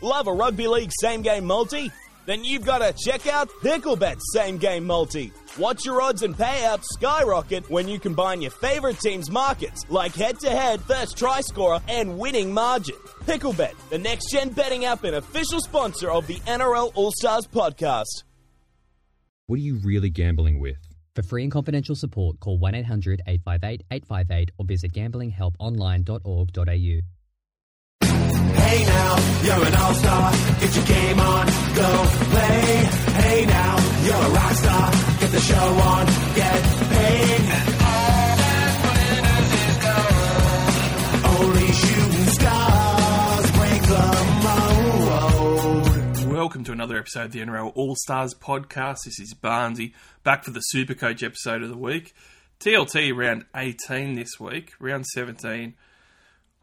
Love a rugby league same game multi? Then you've got to check out Picklebet same game multi. Watch your odds and payouts skyrocket when you combine your favorite team's markets, like head to head, first try scorer, and winning margin. Picklebet, the next gen betting app and official sponsor of the NRL All Stars podcast. What are you really gambling with? For free and confidential support, call 1 800 858 858 or visit gamblinghelponline.org.au. Hey now, you're an all-star. Get your game on, go play. Hey now, you're a rock star. Get the show on, get paid. And all that is. Only shooting stars break the mold. Welcome to another episode of the NRL All Stars podcast. This is Barnesy back for the Supercoach episode of the week. TLT round 18 this week, round 17.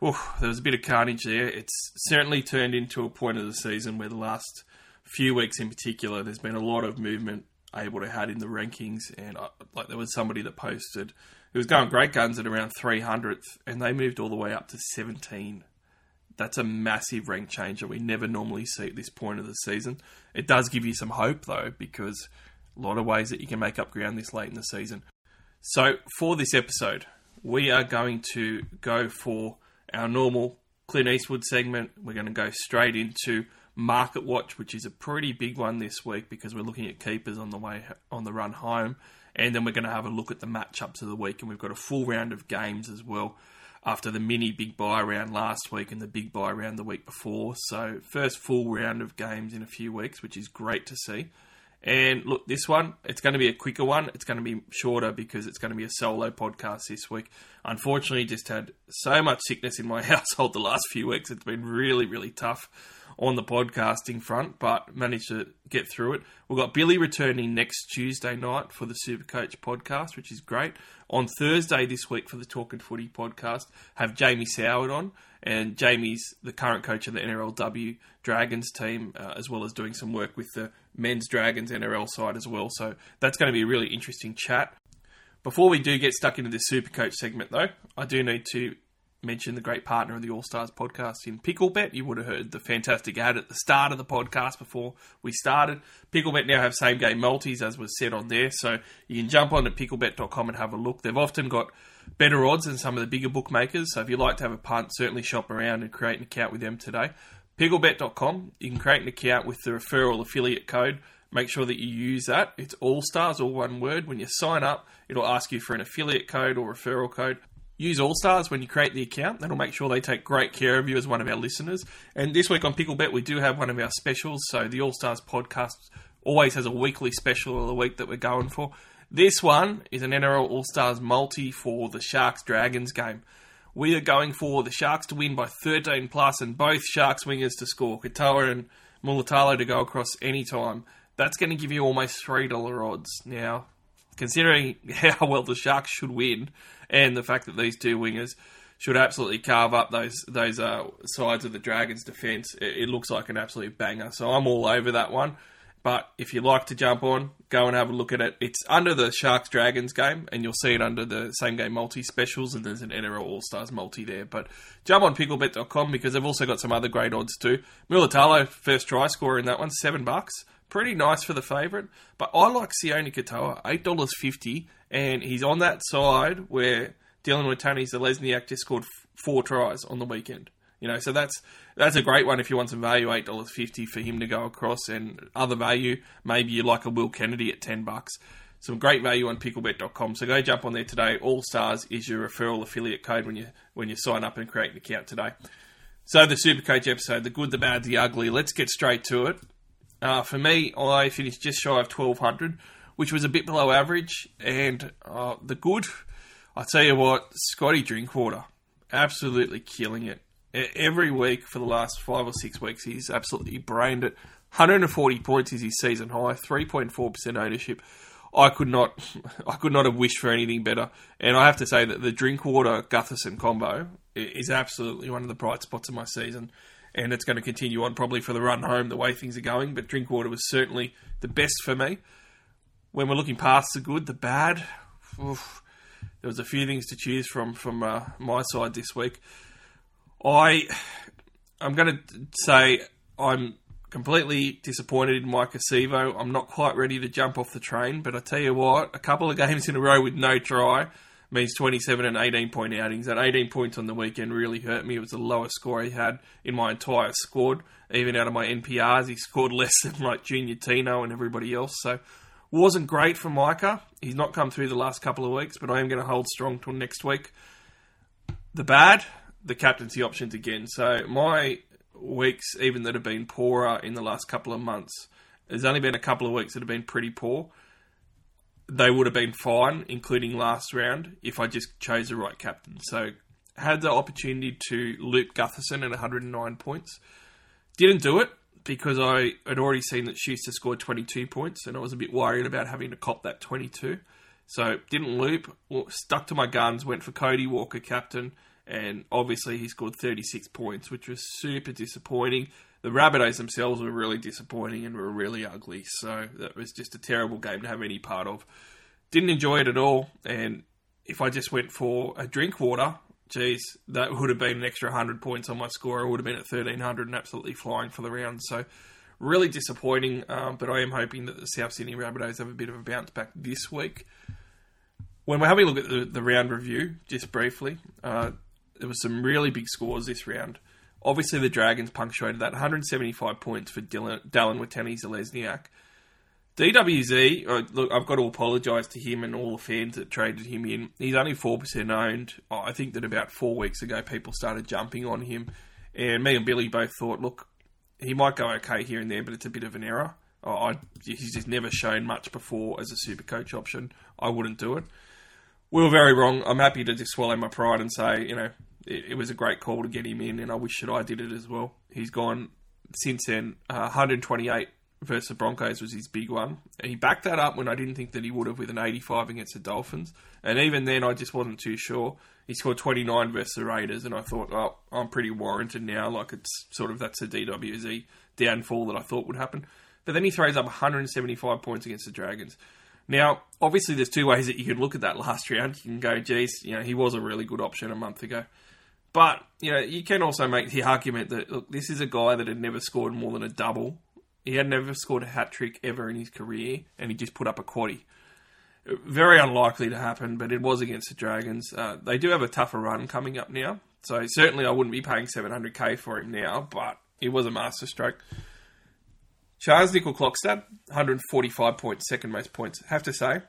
There was a bit of carnage there. It's certainly turned into a point of the season where the last few weeks in particular, there's been a lot of movement able to had in the rankings. And uh, like there was somebody that posted who was going great guns at around 300th, and they moved all the way up to 17 that's a massive rank change that we never normally see at this point of the season. It does give you some hope though, because a lot of ways that you can make up ground this late in the season. So for this episode, we are going to go for our normal Clint Eastwood segment. We're going to go straight into Market Watch, which is a pretty big one this week because we're looking at keepers on the way on the run home, and then we're going to have a look at the matchups of the week, and we've got a full round of games as well after the mini big buy round last week and the big buy round the week before. So, first full round of games in a few weeks, which is great to see. And look, this one, it's going to be a quicker one. It's going to be shorter because it's going to be a solo podcast this week. Unfortunately, just had so much sickness in my household the last few weeks. It's been really, really tough on the podcasting front, but managed to get through it. We've got Billy returning next Tuesday night for the Supercoach podcast, which is great. On Thursday this week for the Talking Footy podcast, have Jamie Soward on, and Jamie's the current coach of the NRLW Dragons team, uh, as well as doing some work with the men's Dragons NRL side as well. So that's going to be a really interesting chat. Before we do get stuck into this super coach segment, though, I do need to mention the great partner of the All Stars podcast in Picklebet. You would have heard the fantastic ad at the start of the podcast before we started. Picklebet now have same game multis, as was said on there, so you can jump on to picklebet.com and have a look. They've often got better odds than some of the bigger bookmakers, so if you like to have a punt, certainly shop around and create an account with them today. Picklebet.com, you can create an account with the referral affiliate code. Make sure that you use that. It's All Stars, all one word. When you sign up, it'll ask you for an affiliate code or referral code. Use All Stars when you create the account. That'll make sure they take great care of you as one of our listeners. And this week on Picklebet, we do have one of our specials. So the All Stars podcast always has a weekly special of the week that we're going for. This one is an NRL All Stars multi for the Sharks Dragons game. We are going for the Sharks to win by 13 plus and both Sharks wingers to score. Katoa and Mulitalo to go across any time. That's going to give you almost $3 odds. Now, considering how well the Sharks should win and the fact that these two wingers should absolutely carve up those those uh, sides of the Dragons' defence, it, it, looks like an absolute banger. So I'm all over that one. But if you like to jump on, go and have a look at it. It's under the Sharks Dragons game, and you'll see it under the same game multi specials, and there's an NRL All Stars multi there. But jump on picklebet.com because they've also got some other great odds too. Mulitalo, first try scorer in that one, seven bucks pretty nice for the favourite. But I like Sione Katoa, eight dollars fifty, and he's on that side where Dylan Watene Zelezniak just scored four tries on the weekend. You know, so that's that's a great one if you want some value, eight dollars fifty for him to go across, and other value, maybe you like a Will Kennedy at ten bucks. Some great value on picklebet.com. So go jump on there today. All Stars is your referral affiliate code when you when you sign up and create an account today. So the Supercoach episode, the good, the bad, the ugly. Let's get straight to it. Uh, for me, I finished just shy of 1200, which was a bit below average. And uh, the good, I tell you what, Scotty Drinkwater, absolutely killing it. Every week for the last five or six weeks, he's absolutely brained it. 140 points is his season high, 3.4% ownership. I could not, I could not have wished for anything better. And I have to say that the Drinkwater Gutherson combo is absolutely one of the bright spots of my season and it's going to continue on probably for the run home the way things are going. But Drinkwater was certainly the best for me. When we're looking past the good, the bad, oof, there was a few things to choose from from uh, my side this week. I I'm going to say I'm completely disappointed in Mike Acevo. I'm not quite ready to jump off the train, but I tell you what, a couple of games in a row with no try means 27 and 18 point outings. That 18 points on the weekend really hurt me. It was the lowest score he had in my entire squad. Even out of my NPRs, he scored less than like Junior Tino and everybody else. So wasn't great for Micah. He's not come through the last couple of weeks, but I am going to hold strong till next week. The bad, the captaincy options again. So my weeks, even that have been poorer in the last couple of months, there's only been a couple of weeks that have been pretty poor. They would have been fine, including last round, if I just chose the right captain. So had the opportunity to loop Gutherson at 109 points. Didn't do it because I had already seen that Schuster scored 22 points, and I was a bit worried about having to cop that 22. So didn't loop, stuck to my guns, went for Cody Walker captain, and obviously he scored 36 points, which was super disappointing. The Rabbitohs themselves were really disappointing and were really ugly, so that was just a terrible game to have any part of. Didn't enjoy it at all, and if I just went for a Drinkwater, geez, that would have been an extra 100 points on my score. I would have been at 1300 and absolutely flying for the round. So, really disappointing, um, but I am hoping that the South Sydney Rabbitohs have a bit of a bounce back this week. When we're having a look at the, the round review, just briefly, uh, there was some really big scores this round. Obviously, the Dragons punctuated that 175 points for Dylan, Dallin Zelezniak. DWZ, uh, look, I've got to apologise to him and all the fans that traded him in. He's only 4% owned. I think that about four weeks ago, people started jumping on him. And me and Billy both thought, look, he might go okay here and there, but it's a bit of an error. I, he's just never shown much before as a super coach option. I wouldn't do it. We were very wrong. I'm happy to just swallow my pride and say, you know, it, it was a great call to get him in, and I wish that I did it as well. He's gone since then, uh, 128 versus the Broncos was his big one. And he backed that up when I didn't think that he would have with an 85 against the Dolphins. And even then, I just wasn't too sure. He scored 29 versus the Raiders, and I thought, oh, I'm pretty warranted now. Like, it's sort of that's a DWZ downfall that I thought would happen. But then he throws up 175 points against the Dragons. Now, obviously, there's two ways that you could look at that last round. You can go, geez, you know, he was a really good option a month ago. But, you know, you can also make the argument that, look, this is a guy that had never scored more than a double he had never scored a hat trick ever in his career, and he just put up a quaddy. Very unlikely to happen, but it was against the Dragons. Uh, they do have a tougher run coming up now, so certainly I wouldn't be paying 700k for him now, but it was a masterstroke. Charnze Nicoll-Klokstad, 145 points, second most points. Have to say,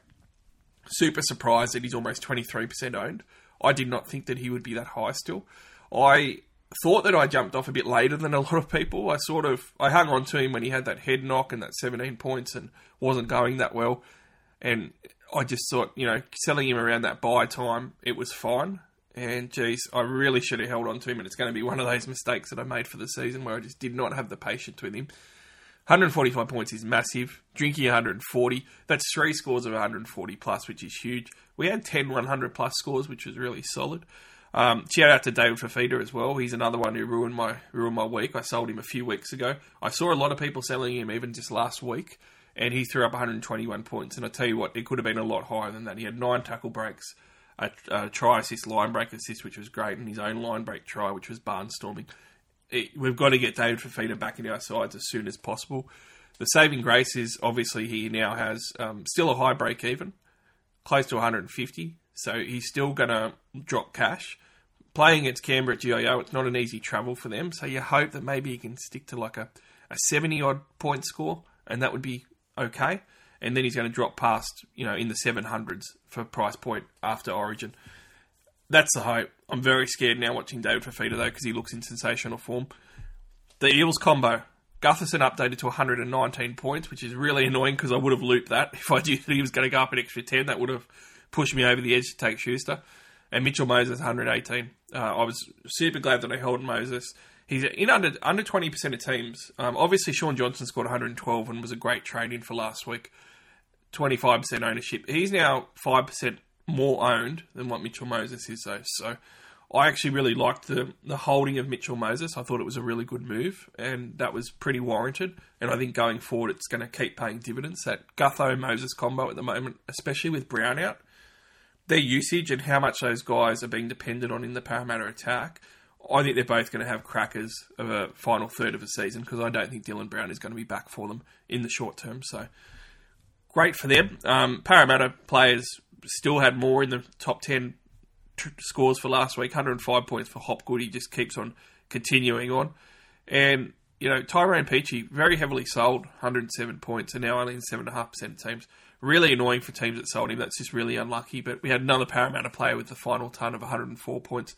super surprised that he's almost 23% owned. I did not think that he would be that high still. I thought that I jumped off a bit later than a lot of people. I sort of I hung on to him when he had that head knock and that 17 points and wasn't going that well. And I just thought, you know, selling him around that buy time, it was fine. And geez, I really should have held on to him, and it's going to be one of those mistakes that I made for the season where I just did not have the patience with him. 145 points is massive. Drinky 140. That's three scores of 140 plus, which is huge. We had 10 100 plus scores, which was really solid. Um, shout out to David Fifita as well. He's another one who ruined my ruined my week. I sold him a few weeks ago. I saw a lot of people selling him even just last week, and he threw up 121 points. And I tell you what, it could have been a lot higher than that. He had nine tackle breaks, a, a try assist, line break assist, which was great, and his own line break try, which was barnstorming. It, we've got to get David Fifita back in our sides as soon as possible. The saving grace is obviously he now has um, still a high break even, close to 150. So he's still going to drop cash playing against Canberra at GIO, it's not an easy travel for them. So you hope that maybe he can stick to like a, a 70 odd point score, and that would be okay. And then he's going to drop past, you know, in the 700s for price point after Origin. That's the hope. I'm very scared now watching David Fifita, though, because he looks in sensational form. The Eels combo. Gutherson updated to 119 points, which is really annoying because I would have looped that. If I knew that he was going to go up an extra 10, that would have pushed me over the edge to take Schuster. And Mitchell Moses, 118. Uh, I was super glad that I held Moses. He's in under under 20% of teams. Um, obviously, Shaun Johnson scored 112 and was a great trade in for last week. 25% ownership. He's now 5% more owned than what Mitchell Moses is, though. So I actually really liked the, the holding of Mitchell Moses. I thought it was a really good move, and that was pretty warranted. And I think going forward, it's going to keep paying dividends. That Gutho Moses combo at the moment, especially with Brown out, their usage and how much those guys are being dependent on in the Parramatta attack, I think they're both going to have crackers of a final third of a season because I don't think Dylan Brown is going to be back for them in the short term. So great for them. Um, Parramatta players still had more in the top 10 tr- scores for last week 105 points for Hopgood. He just keeps on continuing on. And, you know, Tyrone Peachey, very heavily sold, 107 points, and now only in 7.5% teams. Really annoying for teams that sold him. That's just really unlucky. But we had another Parramatta player with the final ton of 104 points.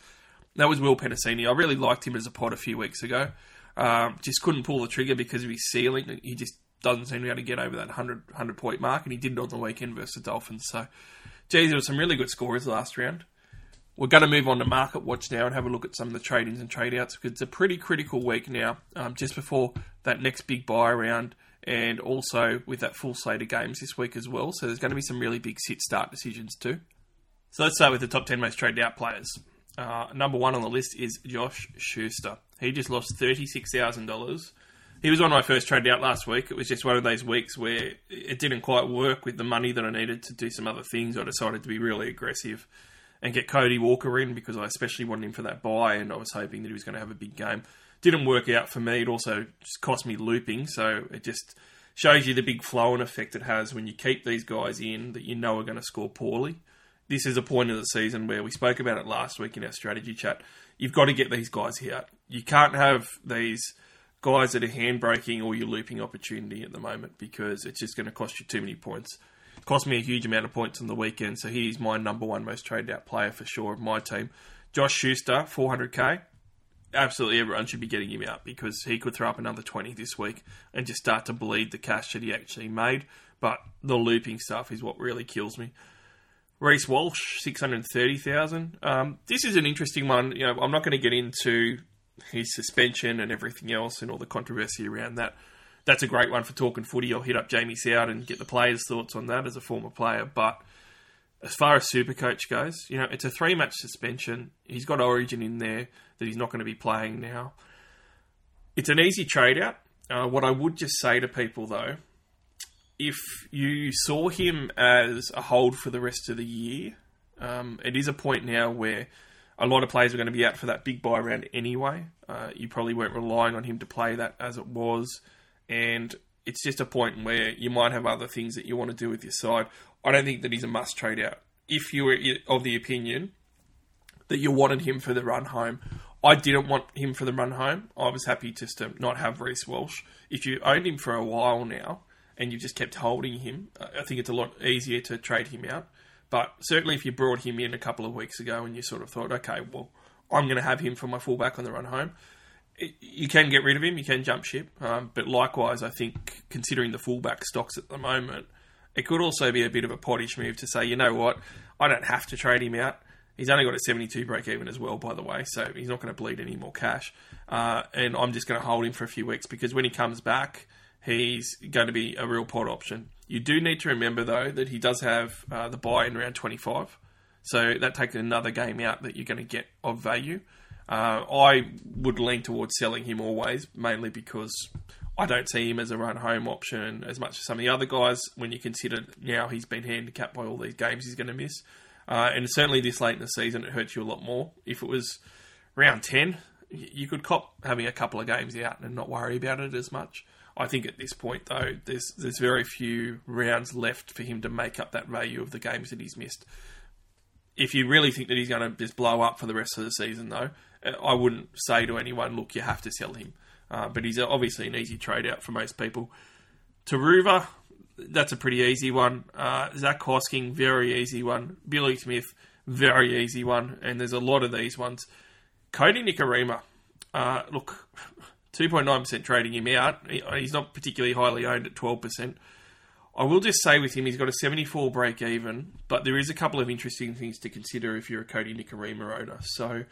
That was Will Penisini. I really liked him as a pod a few weeks ago. Um, just couldn't pull the trigger because of his ceiling. He just doesn't seem to be able to get over that 100, 100 point mark, and he did it on the weekend versus the Dolphins. So, geez, there were some really good scorers last round. We're going to move on to Market Watch now and have a look at some of the trade ins and trade outs because it's a pretty critical week now, um, just before that next big buy round, and also with that full slate of games this week as well. So, there's going to be some really big sit start decisions too. So, let's start with the top 10 most traded out players. Uh, number one on the list is Josh Schuster. He just lost $36,000. He was on my first trade out last week. It was just one of those weeks where it didn't quite work with the money that I needed to do some other things. I decided to be really aggressive and get Cody Walker in because I especially wanted him for that buy and I was hoping that he was going to have a big game. Didn't work out for me. It also just cost me looping, so it just shows you the big flow and effect it has when you keep these guys in that you know are going to score poorly this is a point of the season where we spoke about it last week in our strategy chat. You've got to get these guys out. You can't have these guys that are handbraking or you're looping opportunity at the moment because it's just going to cost you too many points. Cost me a huge amount of points on the weekend, so he's my number one most traded out player for sure of my team. Josh Schuster, 400k. Absolutely everyone should be getting him out because he could throw up another 20 this week and just start to bleed the cash that he actually made. But the looping stuff is what really kills me. Reece Walsh, six hundred thirty thousand. Um, this is an interesting one. You know, I'm not going to get into his suspension and everything else and all the controversy around that. That's a great one for talking footy. I'll hit up Jamie Soward and get the players' thoughts on that as a former player. But as far as Supercoach goes, you know, it's a three match suspension. He's got Origin in there that he's not going to be playing now. It's an easy trade out. Uh, what I would just say to people though if you saw him as a hold for the rest of the year, um, it is a point now where a lot of players are going to be out for that big buy round anyway. Uh, you probably weren't relying on him to play that as it was, and it's just a point where you might have other things that you want to do with your side. I don't think that he's a must trade out. If you were of the opinion that you wanted him for the run home, I didn't want him for the run home. I was happy just to not have Reece Walsh. If you owned him for a while now, and you just kept holding him, I think it's a lot easier to trade him out. But certainly, if you brought him in a couple of weeks ago and you sort of thought, okay, well, I'm going to have him for my fullback on the run home, you can get rid of him, you can jump ship. Um, but likewise, I think considering the fullback stocks at the moment, it could also be a bit of a pottish move to say, you know what, I don't have to trade him out. He's only got a 72 break even as well, by the way, so he's not going to bleed any more cash. Uh, and I'm just going to hold him for a few weeks because when he comes back, he's going to be a real pod option. You do need to remember, though, that he does have uh, the buy in round 25. So that takes another game out that you're going to get of value. Uh, I would lean towards selling him always, mainly because I don't see him as a run home option as much as some of the other guys when you consider now he's been handicapped by all these games he's going to miss. Uh, and certainly this late in the season, it hurts you a lot more. If it was round 10, you could cop having a couple of games out and not worry about it as much. I think at this point, though, there's there's very few rounds left for him to make up that value of the games that he's missed. If you really think that he's going to just blow up for the rest of the season, though, I wouldn't say to anyone, "Look, you have to sell him." Uh, but he's obviously an easy trade out for most people. Taruva, that's a pretty easy one. Uh, Zac Hosking, very easy one. Billy Smith, very easy one. And there's a lot of these ones. Kodi Nikorima, uh, look, 2.9% trading him out. He's not particularly highly owned at 12%. I will just say with him, he's got a 74 break even, but there is a couple of interesting things to consider if you're a Kodi Nikorima owner. So,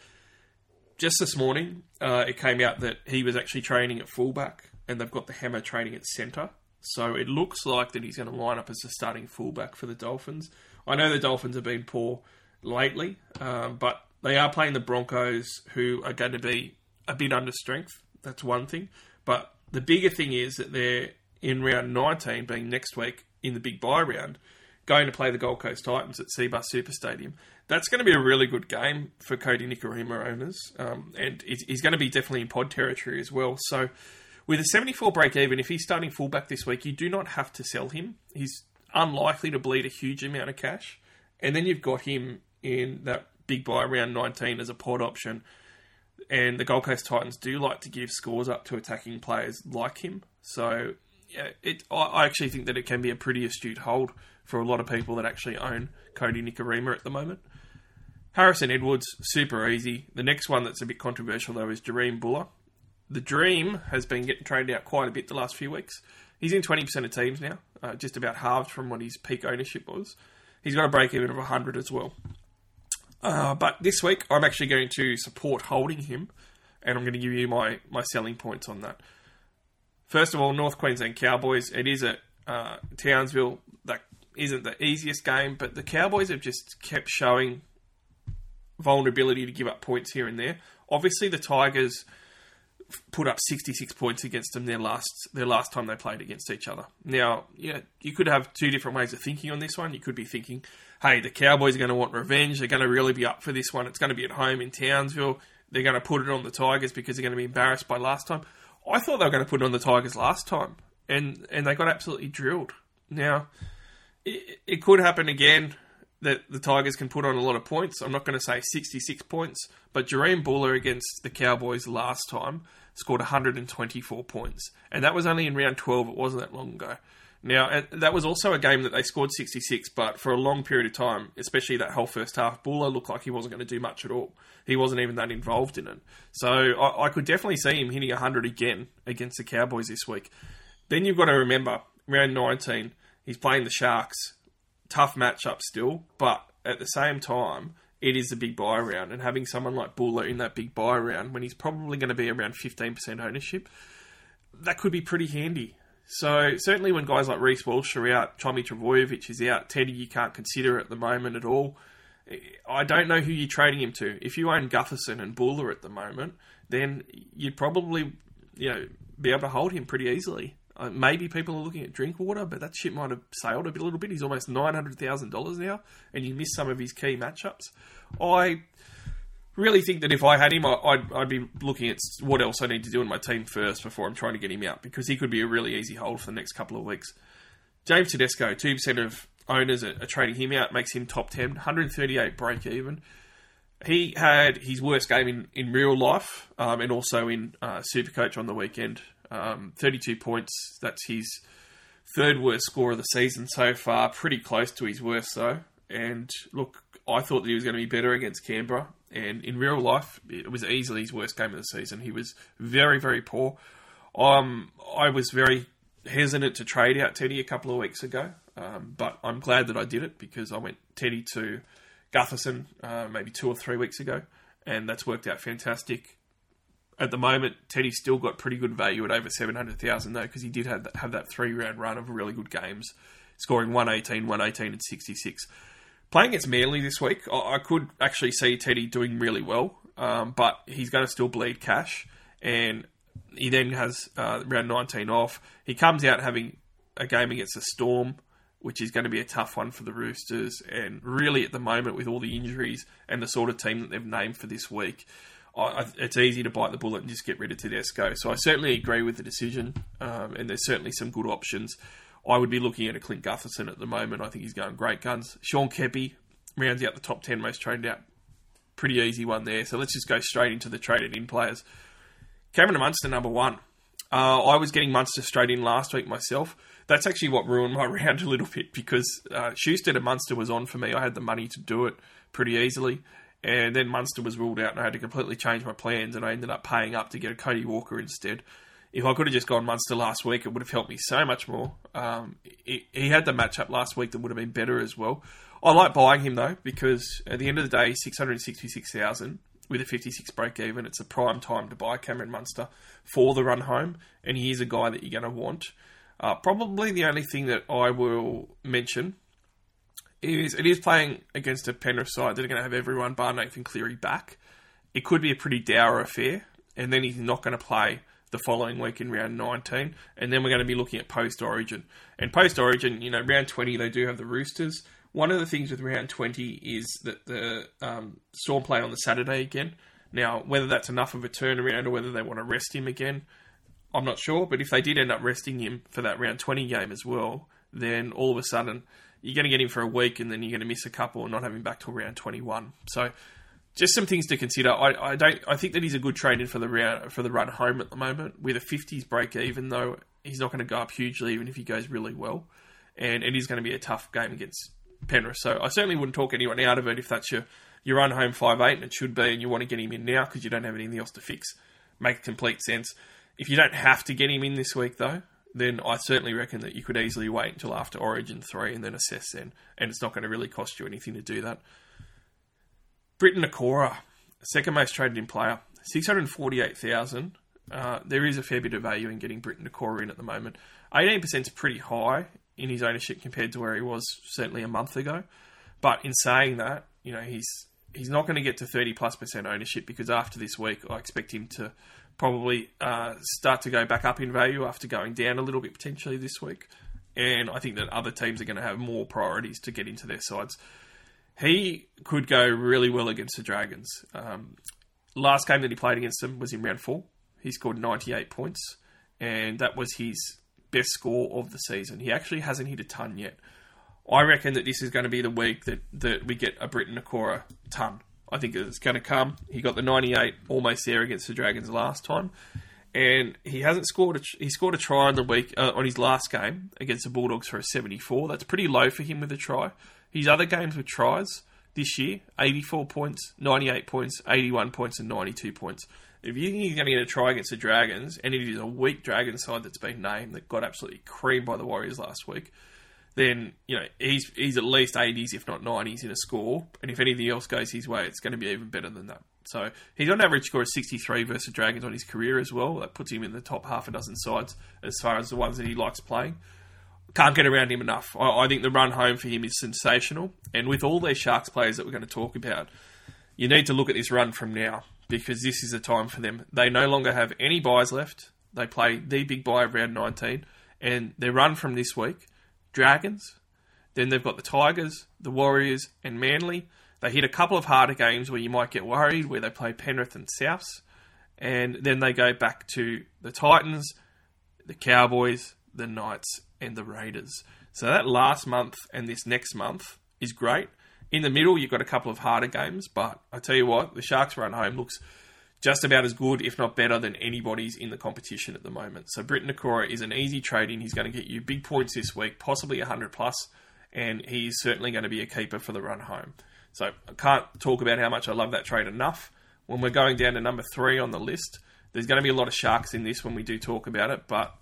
just this morning, uh, it came out that he was actually training at fullback, and they've got the hammer training at centre. So it looks like that he's going to line up as a starting fullback for the Dolphins. I know the Dolphins have been poor lately, um, but they are playing the Broncos, who are going to be a bit under strength. That's one thing. But the bigger thing is that they're in round 19, being next week in the big buy round, going to play the Gold Coast Titans at Cbus Super Stadium. That's going to be a really good game for Kodi Nikorima owners, um, and he's going to be definitely in pod territory as well. So, with a 74 break even, if he's starting fullback this week, you do not have to sell him. He's unlikely to bleed a huge amount of cash, and then you've got him in that big buy round 19 as a pod option. And the Gold Coast Titans do like to give scores up to attacking players like him. So yeah, it, I- actually think that it can be a pretty astute hold for a lot of people that actually own Kodi Nikorima at the moment. Harrison Edwards, super easy. The next one that's a bit controversial though is Jahream Bula. The Dream has been getting traded out quite a bit the last few weeks. He's in 20% of teams now, uh, just about halved from what his peak ownership was. He's got a break even of 100 as well. Uh, but this week, I'm actually going to support holding him, and I'm going to give you my, my selling points on that. First of all, North Queensland Cowboys. It is at uh, Townsville. That isn't the easiest game, but the Cowboys have just kept showing vulnerability to give up points here and there. Obviously, the Tigers put up 66 points against them their last their last time they played against each other. Now, yeah, you could have two different ways of thinking on this one. You could be thinking, hey, the Cowboys are going to want revenge. They're going to really be up for this one. It's going to be at home in Townsville. They're going to put it on the Tigers because they're going to be embarrassed by last time. I thought they were going to put it on the Tigers last time, and and they got absolutely drilled. Now, it, it could happen again that the Tigers can put on a lot of points. I'm not going to say 66 points, but Jahream Bula against the Cowboys last time scored 124 points, and that was only in round 12. It wasn't that long ago. Now, that was also a game that they scored 66, but for a long period of time, especially that whole first half, Buller looked like he wasn't going to do much at all. He wasn't even that involved in it. So I, I could definitely see him hitting 100 again against the Cowboys this week. Then you've got to remember, round 19, he's playing the Sharks. Tough matchup still, but at the same time, it is a big buy round, and having someone like Bula in that big buy round when he's probably going to be around 15% ownership, that could be pretty handy. So certainly when guys like Reece Walsh are out, Tommy Trbojevic is out, Teddy you can't consider at the moment at all. I don't know who you're trading him to. If you own Gutherson and Bula at the moment, then you'd probably you know be able to hold him pretty easily. Uh, maybe people are looking at Drinkwater, but that shit might have sailed a bit, a little bit. He's almost nine hundred thousand dollars now, and you miss some of his key matchups. I really think that if I had him, I- I'd, I'd be looking at what else I need to do in my team first before I'm trying to get him out because he could be a really easy hold for the next couple of weeks. James Tedesco, 2% of owners are, are trading him out, makes him top 10, 138 break even. He had his worst game in, in real life um, and also in uh, Supercoach on the weekend. Um, 32 points, that's his third worst score of the season so far, pretty close to his worst though. And look, I thought that he was going to be better against Canberra, and in real life, it was easily his worst game of the season. He was very, very poor. Um, I was very hesitant to trade out Teddy a couple of weeks ago, um, but I'm glad that I did it because I went Teddy to Gutherson uh, maybe two or three weeks ago, and that's worked out fantastic. At the moment, Teddy's still got pretty good value at over 700,000 though, because he did have that, have that three round run of really good games, scoring 118, 118, and 66. Playing against Manly this week, I, could actually see Teddy doing really well, um, but he's going to still bleed cash, and he then has uh, round 19 off. He comes out having a game against a Storm, which is going to be a tough one for the Roosters. And really, at the moment, with all the injuries and the sort of team that they've named for this week, I, it's easy to bite the bullet and just get rid of Tedesco. So I certainly agree with the decision, um, and there's certainly some good options. I would be looking at a Clint Gutherson at the moment. I think he's going great guns. Sean Kepi rounds out the top 10 most traded out. Pretty easy one there. So let's just go straight into the traded in players. Cameron Munster, number one. Uh, I was getting Munster straight in last week myself. That's actually what ruined my round a little bit because uh, Schuster and Munster was on for me. I had the money to do it pretty easily. And then Munster was ruled out and I had to completely change my plans and I ended up paying up to get a Cody Walker instead. If I could have just gone Munster last week, it would have helped me so much more. Um, he, he had the matchup last week that would have been better as well. I like buying him though because at the end of the day, six hundred sixty-six thousand with a fifty-six break even. It's a prime time to buy Cameron Munster for the run home, and he is a guy that you're going to want. Uh, probably the only thing that I will mention is it is playing against a Penrith side that are going to have everyone bar Nathan Cleary back. It could be a pretty dour affair, and then he's not going to play the following week in round 19, and then we're going to be looking at post Origin. And post Origin, you know, round 20 they do have the Roosters, One of the things with round 20 is that the um, Storm play on the Saturday again. Now, whether that's enough of a turnaround or whether they want to rest him again, I'm not sure. But if they did end up resting him for that round 20 game as well, then all of a sudden you're going to get him for a week and then you're going to miss a couple and not have him back till round 21. So just some things to consider. I, I don't. I think that he's a good trade in for the round for the run home at the moment with a 50s break even though he's not going to go up hugely even if he goes really well, and it is going to be a tough game against Penrith. So I certainly wouldn't talk anyone out of it if that's your your run home five eight and it should be, and you want to get him in now because you don't have anything else to fix. Make complete sense. If you don't have to get him in this week though, then I certainly reckon that you could easily wait until after Origin three and then assess then, and it's not going to really cost you anything to do that. Briton Nikora, second most traded in player, six hundred forty-eight thousand. Uh, there is a fair bit of value in getting Briton Nikora in at the moment. Eighteen percent is pretty high in his ownership compared to where he was certainly a month ago. But in saying that, you know he's he's not going to get to thirty plus percent ownership because after this week, I expect him to probably uh, start to go back up in value after going down a little bit potentially this week. And I think that other teams are going to have more priorities to get into their sides he could go really well against the Dragons. Um, last game that he played against them was in round four. He scored 98 points, and that was his best score of the season. He actually hasn't hit a ton yet. I reckon that this is going to be the week that, that we get a Briton Nikora ton. I think it's going to come. He got the 98 almost there against the Dragons last time, and he hasn't scored. A, he scored a try on the week uh, on his last game against the Bulldogs for a 74. That's pretty low for him with a try. His other games with tries this year 84 points, 98 points, 81 points, and 92 points. If you think he's going to get a try against the Dragons, and it is a weak Dragon side that's been named that got absolutely creamed by the Warriors last week, then you know he's he's at least 80s, if not 90s, in a score. And if anything else goes his way, it's going to be even better than that. So he's on average score of 63 versus Dragons on his career as well. That puts him in the top half a dozen sides as far as the ones that he likes playing can't get around him enough. I, I, think the run home for him is sensational. And with all these Sharks players that we're going to talk about, you need to look at this run from now because this is the time for them. They no longer have any buys left. They play the big buy of round 19. And their run from this week Dragons, then they've got the Tigers, the Warriors, and Manly. They hit a couple of harder games where you might get worried, where they play Penrith and Souths. And then they go back to the Titans, the Cowboys, the Knights, and the Raiders. So that last month and this next month is great. In the middle, you've got a couple of harder games, but I tell you what, the Sharks run home looks just about as good, if not better, than anybody's in the competition at the moment. So Briton Nikora is an easy trade in. He's going to get you big points this week, possibly 100 plus, and he's certainly going to be a keeper for the run home. So I can't talk about how much I love that trade enough. When we're going down to number three on the list, there's going to be a lot of Sharks in this when we do talk about it, but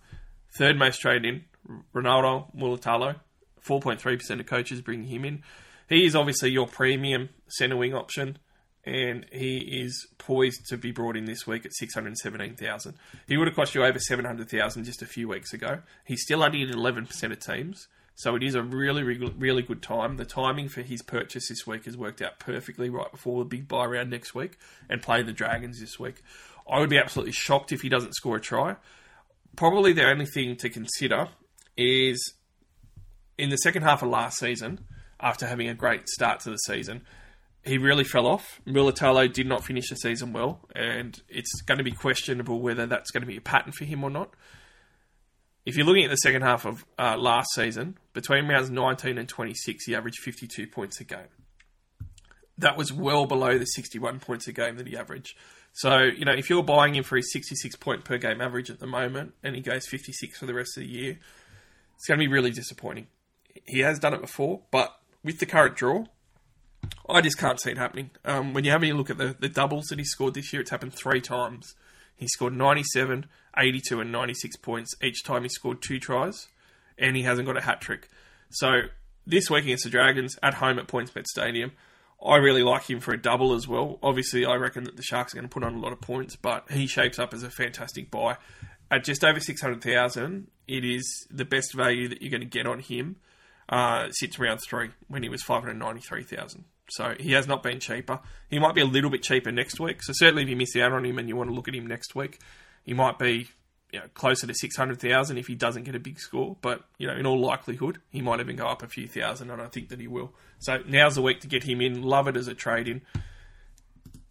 third most trade in, Ronaldo Mulitalo. 4.3% of coaches bring him in. He is obviously your premium centre wing option, and he is poised to be brought in this week at 617,000. He would have cost you over 700,000 just a few weeks ago. He's still only in 11% of teams, so it is a really, really good time. The timing for his purchase this week has worked out perfectly right before the big buy round next week and play the Dragons this week. I would be absolutely shocked if he doesn't score a try. Probably the only thing to consider is in the second half of last season, after having a great start to the season, he really fell off. Mulitalo did not finish the season well, and it's going to be questionable whether that's going to be a pattern for him or not. If you're looking at the second half of uh, last season, between rounds 19 and 26, he averaged 52 points a game. That was well below the 61 points a game that he averaged. So, you know, if you're buying him for his 66 point per game average at the moment, and he goes 56 for the rest of the year, it's going to be really disappointing. He has done it before, but with the current draw, I just can't see it happening. Um, when you have a look at the, the doubles that he scored this year, it's happened three times. He scored 97, 82, and 96 points each time he scored two tries, and he hasn't got a hat trick. So this week against the Dragons at home at PointsBet Stadium, I really like him for a double as well. Obviously, I reckon that the Sharks are going to put on a lot of points, but he shapes up as a fantastic buy. At just over 600,000, it is the best value that you're going to get on him. Uh, sits round three when he was 593,000. So he has not been cheaper. He might be a little bit cheaper next week. So certainly, if you miss out on him and you want to look at him next week, he might be you know, closer to 600,000 if he doesn't get a big score. But, you know, in all likelihood, he might even go up a few thousand, and I think that he will. So now's the week to get him in. Love it as a trade in.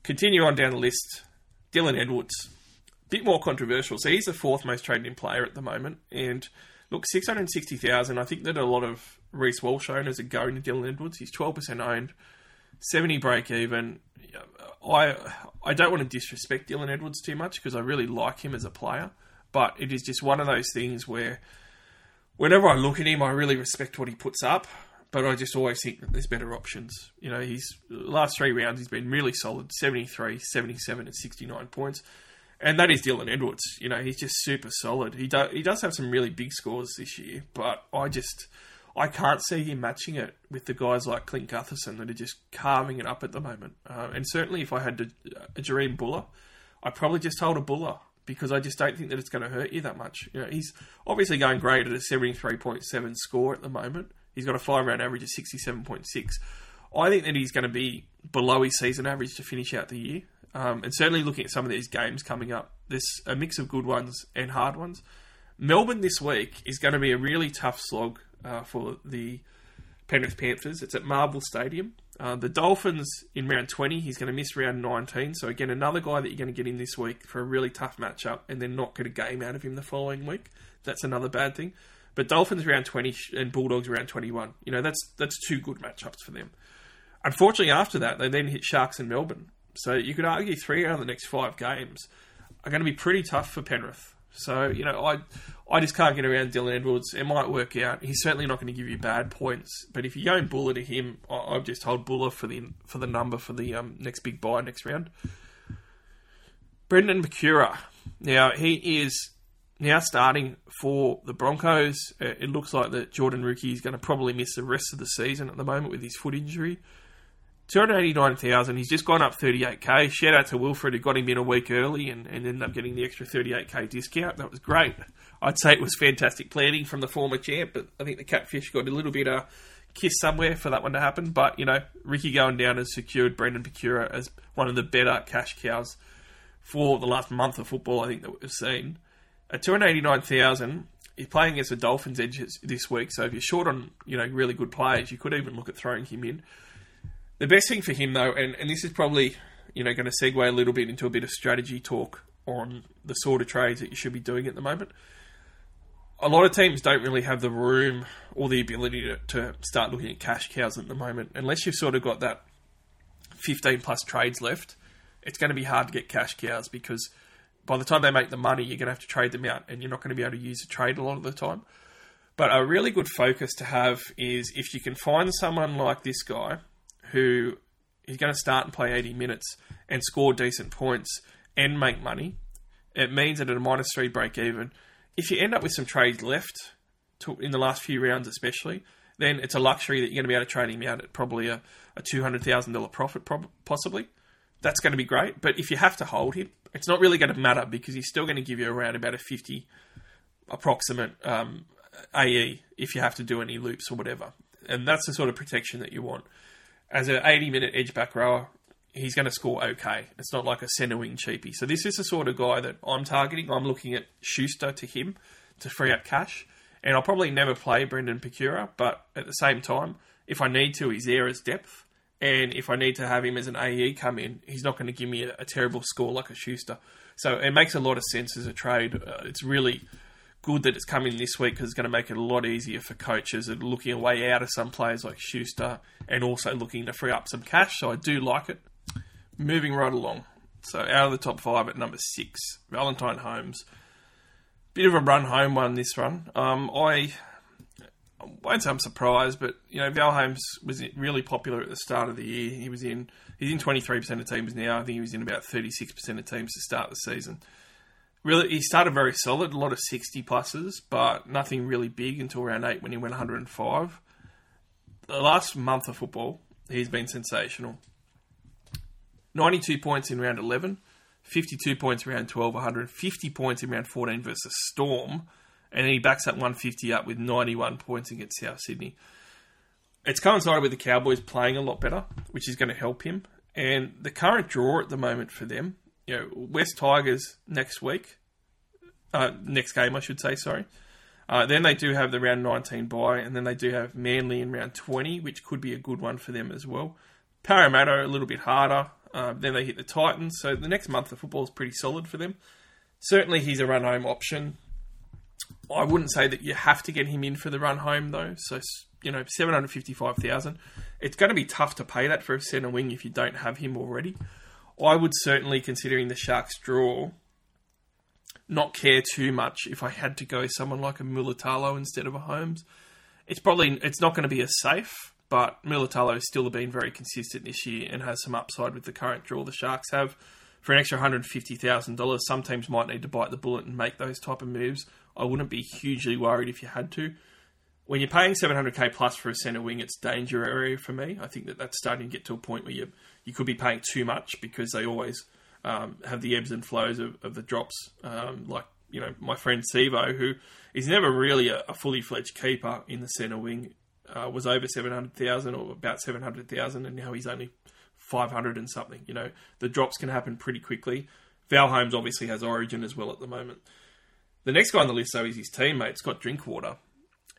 Continue on down the list. Dylan Edwards. Bit more controversial. So he's the fourth most traded in player at the moment. And look, 660,000. I think that a lot of Reece Walsh owners are going to Dylan Edwards. He's 12% owned, 70 break even. I I don't want to disrespect Dylan Edwards too much because I really like him as a player, but it is just one of those things where whenever I look at him, I really respect what he puts up, but I just always think that there's better options. You know, he's last three rounds he's been really solid 73, 77, and 69 points. And that is Dylan Edwards. You know, he's just super solid. He does he does have some really big scores this year, but I just I can't see him matching it with the guys like Clint Gutherson that are just carving it up at the moment. Uh, and certainly, if I had to, a Jahream Bula, I'd probably just hold a Bula because I just don't think that it's going to hurt you that much. You know, he's obviously going great at a seventy-three point seven score at the moment. He's got a five round average of sixty-seven point six. I think that he's going to be below his season average to finish out the year. Um, and certainly looking at some of these games coming up, there's a mix of good ones and hard ones. Melbourne this week is going to be a really tough slog uh, for the Penrith Panthers. It's at Marvel Stadium. Uh, the Dolphins in round 20, he's going to miss round 19. So, again, another guy that you're going to get in this week for a really tough matchup and then not get a game out of him the following week. That's another bad thing. But Dolphins round 20 and Bulldogs round 21. You know, that's that's two good matchups for them. Unfortunately, after that, they then hit Sharks in Melbourne. So you could argue three out of the next five games are going to be pretty tough for Penrith. So you know, I I just can't get around Dylan Edwards. It might work out. He's certainly not going to give you bad points. But if you go Bula to him, I, have just told Bula for the for the number for the um, next big buy next round. Brendan Piakura. Now he is now starting for the Broncos. It looks like that Jordan Riki is going to probably miss the rest of the season at the moment with his foot injury. 289,000. He's just gone up 38k. Shout out to Wilfred who got him in a week early and, and ended up getting the extra 38k discount. That was great. I'd say it was fantastic planning from the former champ, but I think the Catfish got a little bit of kiss somewhere for that one to happen. But, you know, Riki going down has secured Brendan Piakura as one of the better cash cows for the last month of football, I think, that we've seen. At 289,000, he's playing against the Dolphins edges this week, so if you're short on, you know, really good players, you could even look at throwing him in. The best thing for him, though, and, and this is probably you know going to segue a little bit into a bit of strategy talk on the sort of trades that you should be doing at the moment. A lot of teams don't really have the room or the ability to, to start looking at cash cows at the moment, unless you've sort of got that 15 plus trades left. It's going to be hard to get cash cows because by the time they make the money, you're going to have to trade them out, and you're not going to be able to use a trade a lot of the time. But a really good focus to have is if you can find someone like this guy who is going to start and play 80 minutes and score decent points and make money, it means that at a minus three break even, if you end up with some trades left to, in the last few rounds, especially, then it's a luxury that you're going to be able to trade him out at probably a, a $200,000 profit, prob- possibly. That's going to be great. But if you have to hold him, it's not really going to matter because he's still going to give you around about a 50 approximate um, AE if you have to do any loops or whatever. And that's the sort of protection that you want as an 80 minute edge back rower, he's going to score okay. It's not like a centre wing cheapie. So this is the sort of guy that I'm targeting. I'm looking at Schuster to him to free up cash. And I'll probably never play Brendan Piakura, but at the same time, if I need to, he's there as depth. And if I need to have him as an AE come in, he's not going to give me a, a terrible score like a Schuster. So it makes a lot of sense as a trade. Uh, it's really good that it's coming this week because it's going to make it a lot easier for coaches and looking a way out of some players like Schuster and also looking to free up some cash. So I do like it. Moving right along. So out of the top five at number six, Valentine Holmes. Bit of a run home one this run. Um, I, I won't say I'm surprised, but you know Val Holmes was really popular at the start of the year. He was in he's in 23% of teams now. I think he was in about 36% of teams to start the season really he started very solid, a lot of sixty pluses, but nothing really big until round eight when he went 105. The last month of football, he's been sensational. 92 points in round 11, 52 points in round 12, 150 points in round 14 versus Storm, and he backs that 150 up with 91 points against South Sydney. It's coincided with the Cowboys playing a lot better, which is going to help him. And the current draw at the moment for them you know, West Tigers next week, Uh, next game, I should say. Sorry. Uh, then they do have the round 19 bye, and then they do have Manly in round 20, which could be a good one for them as well. Parramatta a little bit harder. Uh, then they hit the Titans, so the next month the football is pretty solid for them. Certainly, he's a run home option. I wouldn't say that you have to get him in for the run home though. So you know, seven hundred fifty-five thousand. It's going to be tough to pay that for a centre wing if you don't have him already. I would certainly, considering the Sharks' draw, not care too much if I had to go someone like a Mulitalo instead of a Holmes. It's probably it's not going to be as safe, but Mulitalo has still been very consistent this year and has some upside with the current draw the Sharks have. For an extra hundred fifty thousand dollars, some teams might need to bite the bullet and make those type of moves. I wouldn't be hugely worried if you had to. When you're paying 700k plus for a centre wing, it's danger area for me. I think that that's starting to get to a point where you you could be paying too much because they always um, have the ebbs and flows of, of the drops. Um, like you know my friend Sivo, who is never really a, a fully fledged keeper in the centre wing, uh, was over 700,000 or about 700,000, and now he's only 500 and something. You know the drops can happen pretty quickly. Val Holmes obviously has Origin as well at the moment. The next guy on the list, though, is his teammate, Scott Drinkwater.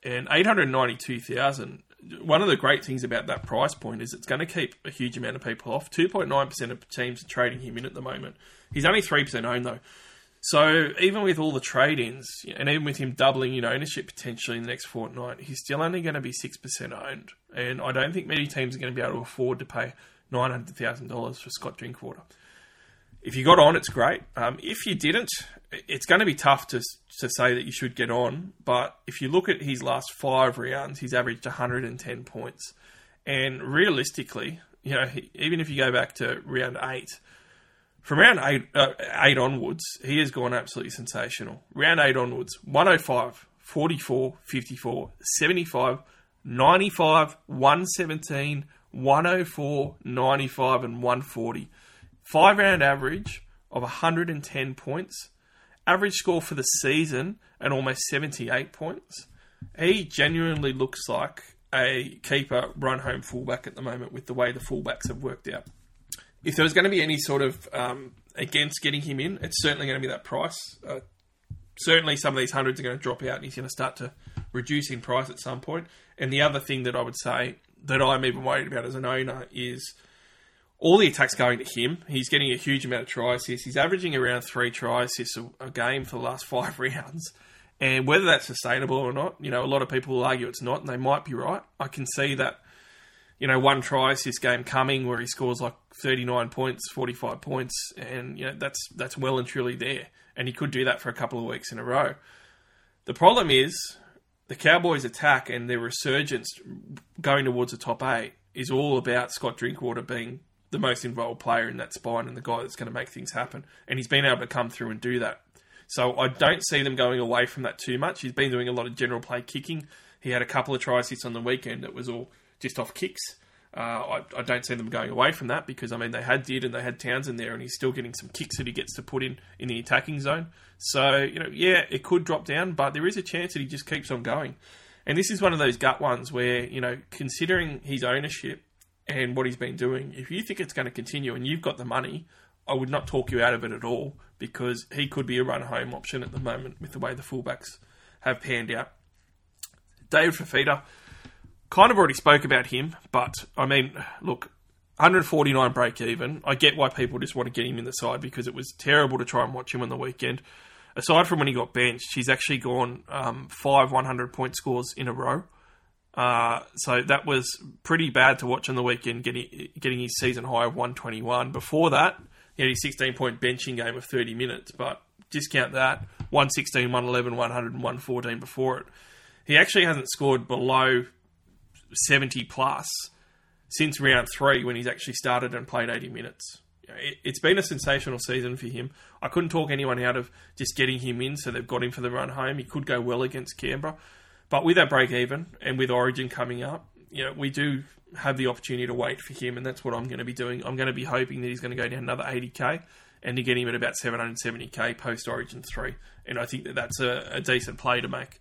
And 892,000, one of the great things about that price point is it's going to keep a huge amount of people off. 2.9% of teams are trading him in at the moment. He's only 3% owned, though. So even with all the trade-ins, and even with him doubling in ownership potentially in the next fortnight, he's still only going to be 6% owned. And I don't think many teams are going to be able to afford to pay $900,000 for Scott Drinkwater. If you got on, it's great. Um, if you didn't, it's going to be tough to to say that you should get on. But if you look at his last five rounds, he's averaged 110 points, and realistically, you know, even if you go back to round eight, from round eight uh, eight onwards, he has gone absolutely sensational. Round eight onwards, 105, 44, 54, 75, 95, 117, 104, 95, and 140 Five round average of 110 points. Average score for the season at almost 78 points. He genuinely looks like a keeper run home fullback at the moment with the way the fullbacks have worked out. If there was going to be any sort of um, against getting him in, it's certainly going to be that price. Uh, certainly, some of these hundreds are going to drop out, and he's going to start to reduce in price at some point. And the other thing that I would say that I'm even worried about as an owner is all the attacks going to him. He's getting a huge amount of try assists. He's averaging around three try assists a, a, game for the last five rounds. And whether that's sustainable or not, you know, a lot of people will argue it's not, and they might be right. I can see that, you know, one try assist game coming where he scores like 39 points, 45 points, and, you know, that's, that's well and truly there. And he could do that for a couple of weeks in a row. The problem is the Cowboys' attack and their resurgence going towards the top eight is all about Scott Drinkwater being the most involved player in that spine and the guy that's going to make things happen. And he's been able to come through and do that. So I don't see them going away from that too much. He's been doing a lot of general play kicking. He had a couple of try assists on the weekend that was all just off kicks. Uh, I, I, don't see them going away from that because I mean they had did and they had Townsend there and he's still getting some kicks that he gets to put in in the attacking zone. So you know, yeah, it could drop down, but there is a chance that he just keeps on going. And this is one of those gut ones where you know, considering his ownership, and what he's been doing, if you think it's going to continue and you've got the money, I would not talk you out of it at all because he could be a run home option at the moment with the way the fullbacks have panned out. David Fifita, kind of already spoke about him, but I mean, look, 149 break even. I get why people just want to get him in the side because it was terrible to try and watch him on the weekend. Aside from when he got benched, he's actually gone um, five 100 point scores in a row. Uh, so that was pretty bad to watch on the weekend, getting getting his season high of 121. Before that, he had his 16 point benching game of 30 minutes, but discount that 116, 111, 100, and 114 before it. He actually hasn't scored below 70 plus since round three when he's actually started and played 80 minutes. It's been a sensational season for him. I couldn't talk anyone out of just getting him in, so they've got him for the run home. He could go well against Canberra. But with that break even and with Origin coming up, you know, we do have the opportunity to wait for him, and that's what I'm going to be doing. I'm going to be hoping that he's going to go down another 80k and to get him at about 770k post Origin 3. And I think that that's a, a decent play to make.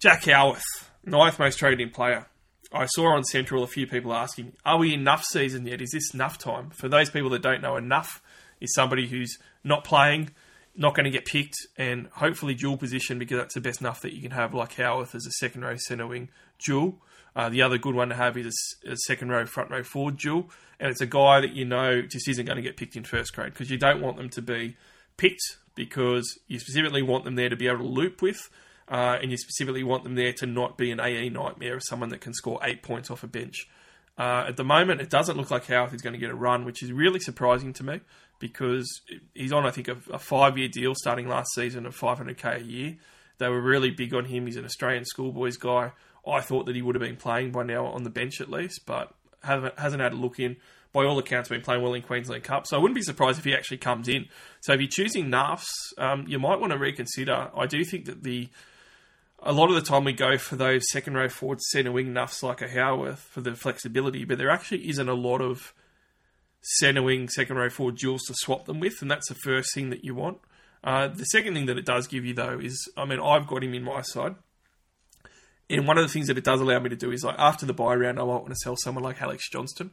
Jack Howarth, ninth most traded in player. I saw on Central a few people asking, Are we enough season yet? Is this enough time? For those people that don't know, enough is somebody who's not playing not going to get picked, and hopefully dual position because that's the best enough that you can have, like Howarth as a second row centre wing dual. Uh, the other good one to have is a, a second row, front row forward dual, and it's a guy that you know just isn't going to get picked in first grade because you don't want them to be picked because you specifically want them there to be able to loop with, uh, and you specifically want them there to not be an AE nightmare of someone that can score eight points off a bench. Uh, at the moment, it doesn't look like Howarth is going to get a run, which is really surprising to me because he's on, I think, a, a five year deal starting last season of 500k a year. They were really big on him. He's an Australian schoolboys guy. I thought that he would have been playing by now on the bench at least, but hasn't, hasn't had a look in. By all accounts, been playing well in Queensland Cup, so I wouldn't be surprised if he actually comes in. So if you're choosing Nuffs, um, you might want to reconsider. I do think that the a lot of the time we go for those second row forward centre wing nuffs like a Howarth for the flexibility, but there actually isn't a lot of centre wing second row forward duals to swap them with, and that's the first thing that you want. Uh, the second thing that it does give you though is, I mean, I've got him in my side. And one of the things that it does allow me to do is like after the bye round, I might want to sell someone like Alex Johnston.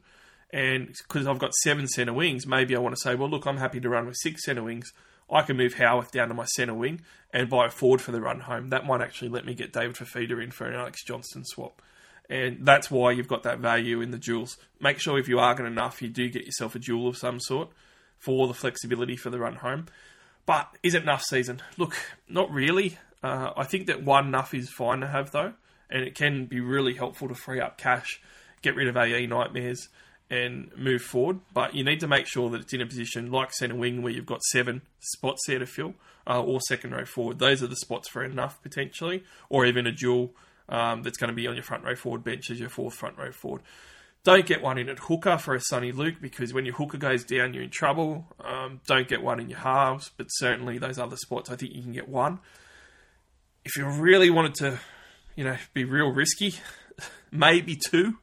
And because I've got seven centre wings, maybe I want to say, well, look, I'm happy to run with six centre wings. I can move Howarth down to my centre wing and buy a forward for the run home. That might actually let me get David Fifita in for an Alex Johnston swap. And that's why you've got that value in the jewels. Make sure if you are going enough, you do get yourself a jewel of some sort for the flexibility for the run home. But is it enough season? Look, not really. Uh, I think that one enough is fine to have though, and it can be really helpful to free up cash, get rid of AE nightmares, and move forward. But you need to make sure that it's in a position like centre wing where you've got seven spots there to fill, uh, or second row forward. Those are the spots for enough potentially, or even a dual um, that's going to be on your front row forward bench as your fourth front row forward. Don't get one in at hooker for a Sonny Luke because when your hooker goes down, you're in trouble. Um, don't get one in your halves, but certainly those other spots, I think you can get one. If you really wanted to, you know, be real risky, maybe two.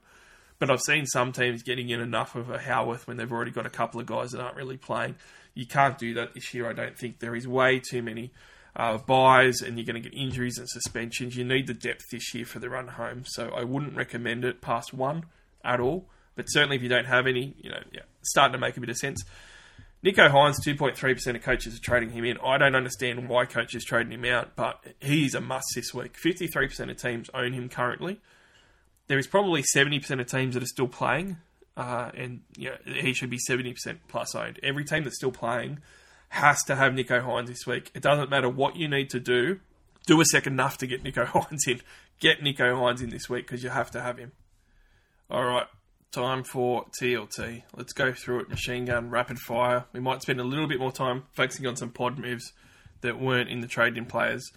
But I've seen some teams getting in enough of a Howarth when they've already got a couple of guys that aren't really playing. You can't do that this year, I don't think. There is way too many uh, byes and you're going to get injuries and suspensions. You need the depth this year for the run home. So I wouldn't recommend it past one at all. But certainly if you don't have any, you know, yeah, starting to make a bit of sense. Nicho Hynes, 2.3% of coaches are trading him in. I don't understand why coaches trading him out, but he's a must this week. 53% of teams own him currently. There is probably 70% of teams that are still playing, uh, and you know, he should be 70% plus owned. Every team that's still playing has to have Nicho Hynes this week. It doesn't matter what you need to do. Do a second enough to get Nicho Hynes in. Get Nicho Hynes in this week because you have to have him. All right, time for TLT. Let's go through it machine gun, rapid fire. We might spend a little bit more time focusing on some pod moves that weren't in the trade in players.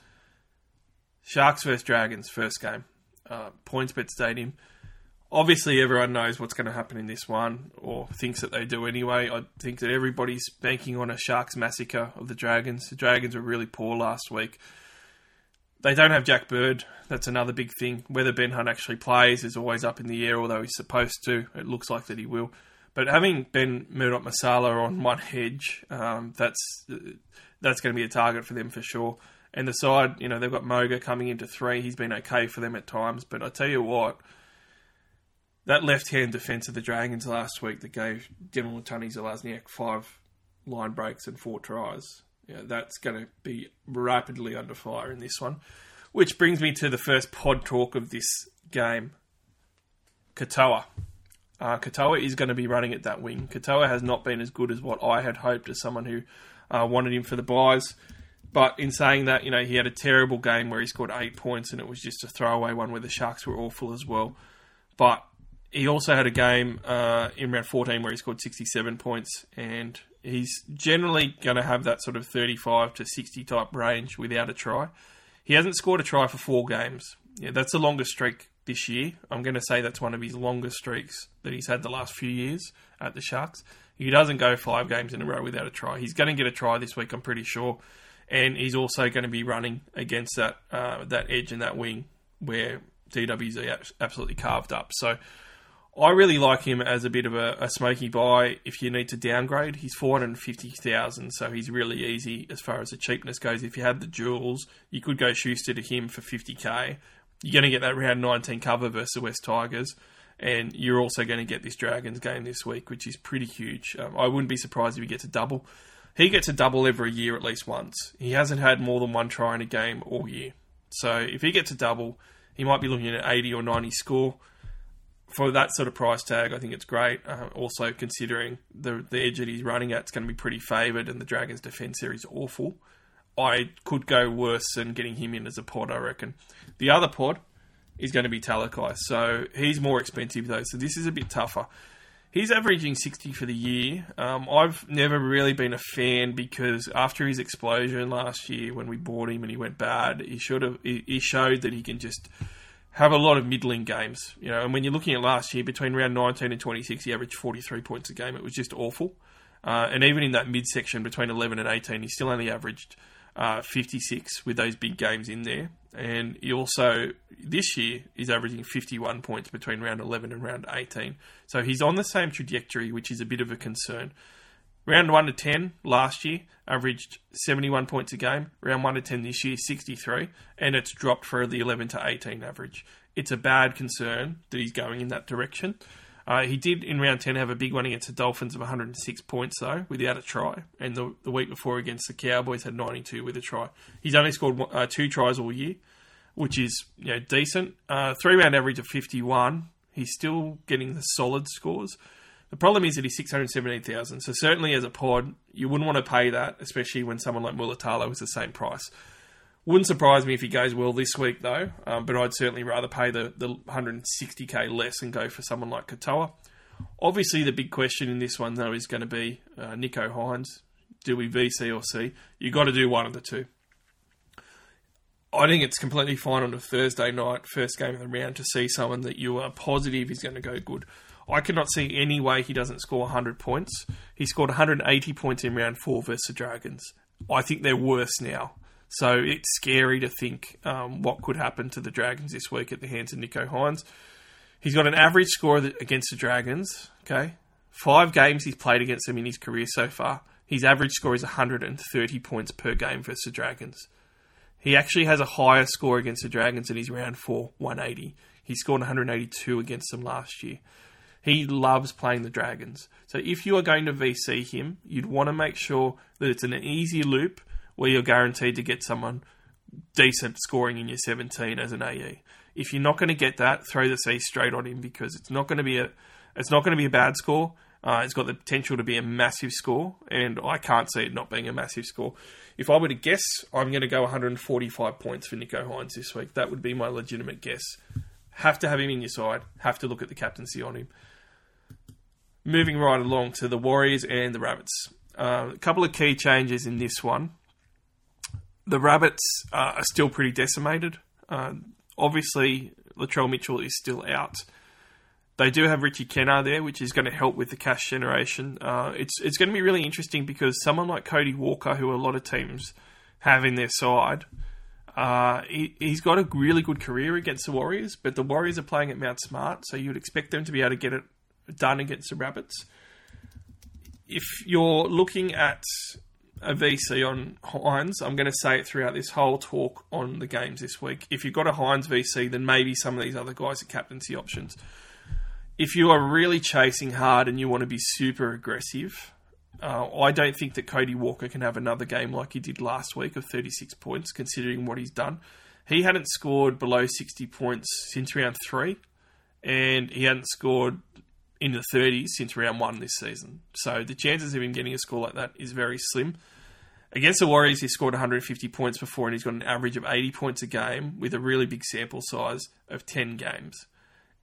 Sharks versus Dragons, first game. Uh, PointsBet Stadium. Obviously, everyone knows what's going to happen in this one, or thinks that they do anyway. I think that everybody's banking on a Sharks massacre of the Dragons. The Dragons were really poor last week. They don't have Jack Bird. That's another big thing. Whether Ben Hunt actually plays is always up in the air, although he's supposed to. It looks like that he will. But having Ben Murdoch-Masila on one hedge, um, that's that's going to be a target for them for sure. And the side, you know, they've got Moga coming into three. He's been okay for them at times. But I tell you what, that left hand defence of the Dragons last week that gave Dallin Watene-Zelezniak five line breaks and four tries yeah, that's going to be rapidly under fire in this one. Which brings me to the first pod talk of this game. Katoa. Uh, Katoa is going to be running at that wing. Katoa has not been as good as what I had hoped as someone who uh, wanted him for the byes. But in saying that, you know, he had a terrible game where he scored eight points and it was just a throwaway one where the Sharks were awful as well. But he also had a game uh, in round 14 where he scored 67 points and he's generally going to have that sort of 35 to 60 type range without a try. He hasn't scored a try for four games. Yeah, that's the longest streak this year. I'm going to say that's one of his longest streaks that he's had the last few years at the Sharks. He doesn't go five games in a row without a try. He's going to get a try this week, I'm pretty sure, and he's also going to be running against that uh, that edge and that wing where DW's absolutely carved up. So I really like him as a bit of a, a smoky buy if you need to downgrade. He's 450,000, so he's really easy as far as the cheapness goes. If you had the jewels, you could go Schuster to him for 50k. You're going to get that round 19 cover versus the West Tigers, and you're also going to get this Dragons game this week, which is pretty huge. Um, I wouldn't be surprised if he gets a double. He gets a double every year at least once. He hasn't had more than one try in a game all year. So if he gets a double, he might be looking at 80 or 90 score. For that sort of price tag, I think it's great. Uh, also, considering the the edge that he's running at is going to be pretty favoured, and the Dragons' defence is awful. I could go worse than getting him in as a pod, I reckon. The other pod is going to be Talakai, so he's more expensive though, so this is a bit tougher. He's averaging 60 for the year. Um, I've never really been a fan because after his explosion last year when we bought him and he went bad, he should have he, he showed that he can just have a lot of middling games. You know, and when you're looking at last year, between round 19 and 26, he averaged 43 points a game. It was just awful. Uh, and even in that midsection between 11 and 18, he still only averaged uh, 56 with those big games in there. And he also, this year, is averaging 51 points between round 11 and round 18. So he's on the same trajectory, which is a bit of a concern. Round 1 to 10 last year averaged 71 points a game. Round 1 to 10 this year, 63. And it's dropped for the 11 to 18 average. It's a bad concern that he's going in that direction. Uh, he did in round 10 have a big one against the Dolphins of 106 points, though, without a try. And the, the week before against the Cowboys had 92 with a try. He's only scored uh, two tries all year, which is you know decent. Uh, three round average of 51. He's still getting the solid scores. The problem is that he's 617,000. So certainly as a pod, you wouldn't want to pay that, especially when someone like Mulitalo is the same price. Wouldn't surprise me if he goes well this week, though. Um, but I'd certainly rather pay the, the 160k less and go for someone like Katoa. Obviously, the big question in this one, though, is going to be uh, Nicho Hynes. Do we VC or C? You've got to do one of the two. I think it's completely fine on a Thursday night, first game of the round, to see someone that you are positive is going to go good. I cannot see any way he doesn't score 100 points. He scored 180 points in round four versus the Dragons. I think they're worse now. So it's scary to think um, what could happen to the Dragons this week at the hands of Nicho Hynes. He's got an average score against the Dragons. Okay, five games he's played against them in his career so far. His average score is 130 points per game versus the Dragons. He actually has a higher score against the Dragons in his round four, 180. He scored 182 against them last year. He loves playing the Dragons. So if you are going to VC him, you'd want to make sure that it's an easy loop where you're guaranteed to get someone decent scoring in your 17 as an AE. If you're not going to get that, throw the C straight on him because it's not going to be a it's not going to be a bad score. Uh, it's got the potential to be a massive score, and I can't see it not being a massive score. If I were to guess, I'm going to go 145 points for Nicho Hynes this week. That would be my legitimate guess. Have to have him in your side. Have to look at the captaincy on him. Moving right along to the Warriors and the Rabbits. Uh, a couple of key changes in this one the Rabbits uh, are still pretty decimated. Uh, obviously, Latrell Mitchell is still out. They do have Richie Kennar there, which is going to help with the cash generation. Uh, it's it's going to be really interesting because someone like Cody Walker, who a lot of teams have in their side, uh, he, has got a really good career against the Warriors, but the Warriors are playing at Mount Smart, so you'd expect them to be able to get it done against the Rabbits. If you're looking at a VC on Hynes. I'm going to say it throughout this whole talk on the games this week. If you've got a Hynes VC, then maybe some of these other guys are captaincy options. If you are really chasing hard and you want to be super aggressive, uh, I don't think that Cody Walker can have another game like he did last week of 36 points, considering what he's done. He hadn't scored below 60 points since round three, and he hadn't scored in the 30s since round one this season. So the chances of him getting a score like that is very slim. Against the Warriors, he scored 150 points before, and he's got an average of 80 points a game with a really big sample size of 10 games.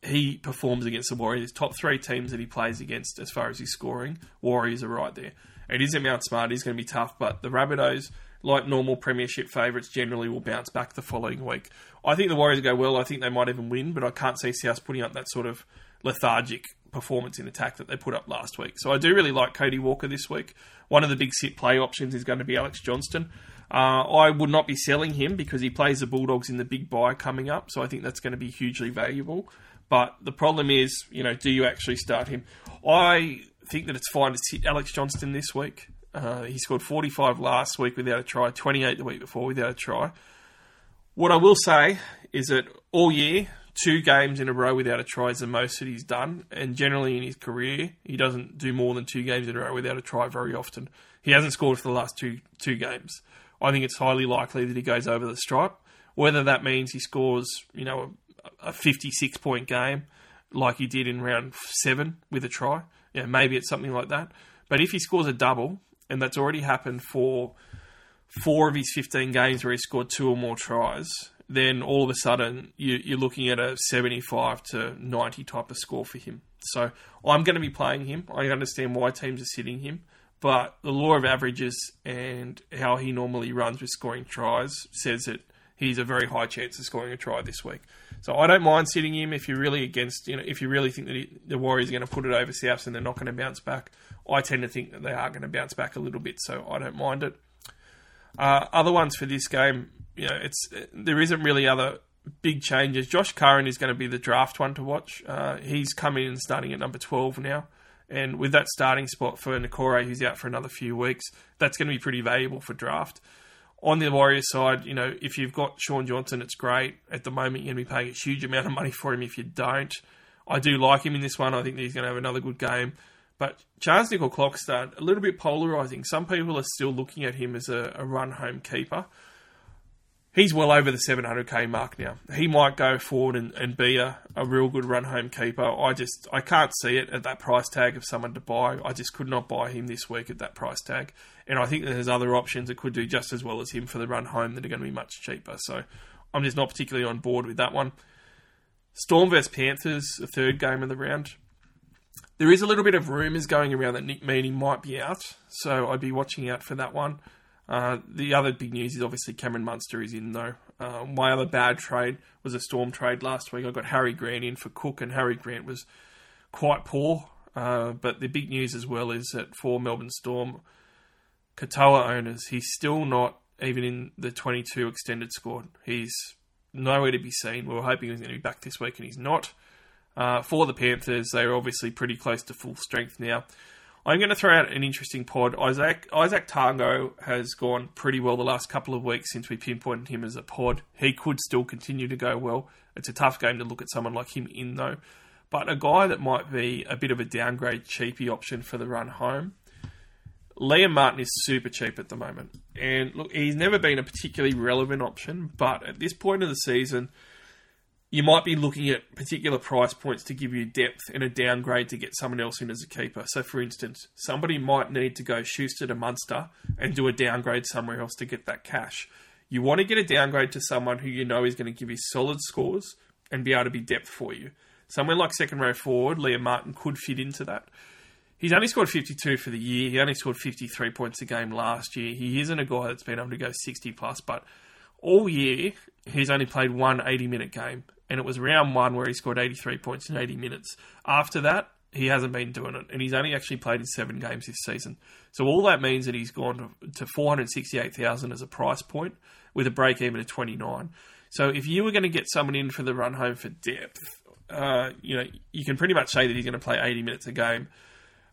He performs against the Warriors. Top three teams that he plays against as far as his scoring, Warriors are right there. It is Mount Smart, he's going to be tough, but the Rabbitohs, like normal Premiership favourites, generally will bounce back the following week. I think the Warriors go well. I think they might even win, but I can't see South putting up that sort of lethargic performance in attack that they put up last week. So I do really like Cody Walker this week. One of the big sit play options is going to be Alex Johnston. Uh, I would not be selling him because he plays the Bulldogs in the big bye coming up, so I think that's going to be hugely valuable. But the problem is, you know, do you actually start him? I think that it's fine to sit Alex Johnston this week. Uh, he scored 45 last week without a try, 28 the week before without a try. What I will say is that all year, two games in a row without a try is the most that he's done. And generally in his career, he doesn't do more than two games in a row without a try very often. He hasn't scored for the last two two games. I think it's highly likely that he goes over the stripe. Whether that means he scores, you know, a, a 56 point game like he did in round seven with a try, yeah, maybe it's something like that. But if he scores a double, and that's already happened for four of his 15 games where he scored two or more tries, then all of a sudden you, you're looking at a 75 to 90 type of score for him. So I'm going to be playing him. I understand why teams are sitting him, but the law of averages and how he normally runs with scoring tries says that he's a very high chance of scoring a try this week. So I don't mind sitting him if you're really against, you know, if you really think that he, the Warriors are going to put it over Souths and they're not going to bounce back. I tend to think that they are going to bounce back a little bit, so I don't mind it. Uh, other ones for this game, you know, it's there isn't really other big changes. Josh Curran is going to be the draft one to watch. Uh, he's coming in starting at number 12 now. And with that starting spot for Niukore, who's out for another few weeks, that's going to be pretty valuable for draft. On the Warriors side, you know, if you've got Shaun Johnson, it's great. At the moment, you're going to be paying a huge amount of money for him if you don't. I do like him in this one. I think he's going to have another good game. But Charnze Nicoll-Klokstad, a little bit polarising. Some people are still looking at him as a, a run home keeper he's well over the 700k mark now. He might go forward and, and be a, a real good run home keeper. I just I can't see it at that price tag of someone to buy. I just could not buy him this week at that price tag. And I think there's other options that could do just as well as him for the run home that are going to be much cheaper. So I'm just not particularly on board with that one. Storm vs Panthers, the third game of the round. There is a little bit of rumours going around that Nick Meaney might be out, so I'd be watching out for that one. Uh, the other big news is obviously Cameron Munster is in though. Uh, my other bad trade was a Storm trade last week. I got Harry Grant in for Cook, and Harry Grant was quite poor. Uh, but the big news as well is that for Melbourne Storm, Katoa owners, he's still not even in the 22 extended squad. He's nowhere to be seen. We were hoping he was going to be back this week, and he's not. Uh, for the Panthers, they're obviously pretty close to full strength now. I'm going to throw out an interesting pod. Isaac Izack Tago has gone pretty well the last couple of weeks since we pinpointed him as a pod. He could still continue to go well. It's a tough game to look at someone like him in though. But a guy that might be a bit of a downgrade cheapy option for the run home. Liam Martin is super cheap at the moment. And look, he's never been a particularly relevant option, but at this point of the season, you might be looking at particular price points to give you depth and a downgrade to get someone else in as a keeper. So, for instance, somebody might need to go Schuster to Munster and do a downgrade somewhere else to get that cash. You want to get a downgrade to someone who you know is going to give you solid scores and be able to be depth for you. Somewhere like second row forward, Liam Martin could fit into that. He's only scored 52 for the year. He only scored 53 points a game last year. He isn't a guy that's been able to go 60 plus, but all year he's only played one 80 minute game and it was round one where he scored 83 points in 80 minutes. After that, he hasn't been doing it, and he's only actually played in seven games this season. So all that means that he's gone to, to 468,000 as a price point with a break even of 29. So if you were going to get someone in for the run home for depth, uh, you know you can pretty much say that he's going to play 80 minutes a game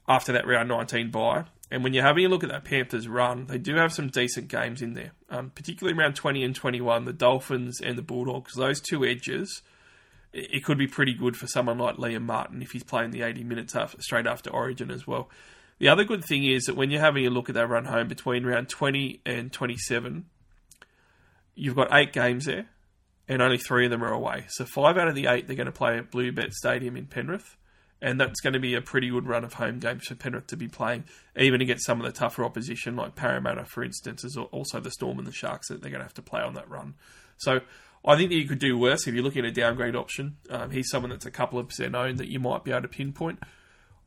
after that round 19 bye. And when you're having a look at that Panthers run, they do have some decent games in there, um, particularly around 20 and 21, the Dolphins and the Bulldogs. Those two edges, it could be pretty good for someone like Liam Martin if he's playing the 80 minutes after, straight after Origin as well. The other good thing is that when you're having a look at that run home between round 20 and 27, you've got eight games there, and only three of them are away. So five out of the eight they're going to play at Bluebet Stadium in Penrith and that's going to be a pretty good run of home games for Penrith to be playing, even against some of the tougher opposition like Parramatta, for instance, is also the Storm and the Sharks that they're going to have to play on that run. So I think that you could do worse if you're looking at a downgrade option. Um, he's someone that's a couple of percent owned that you might be able to pinpoint.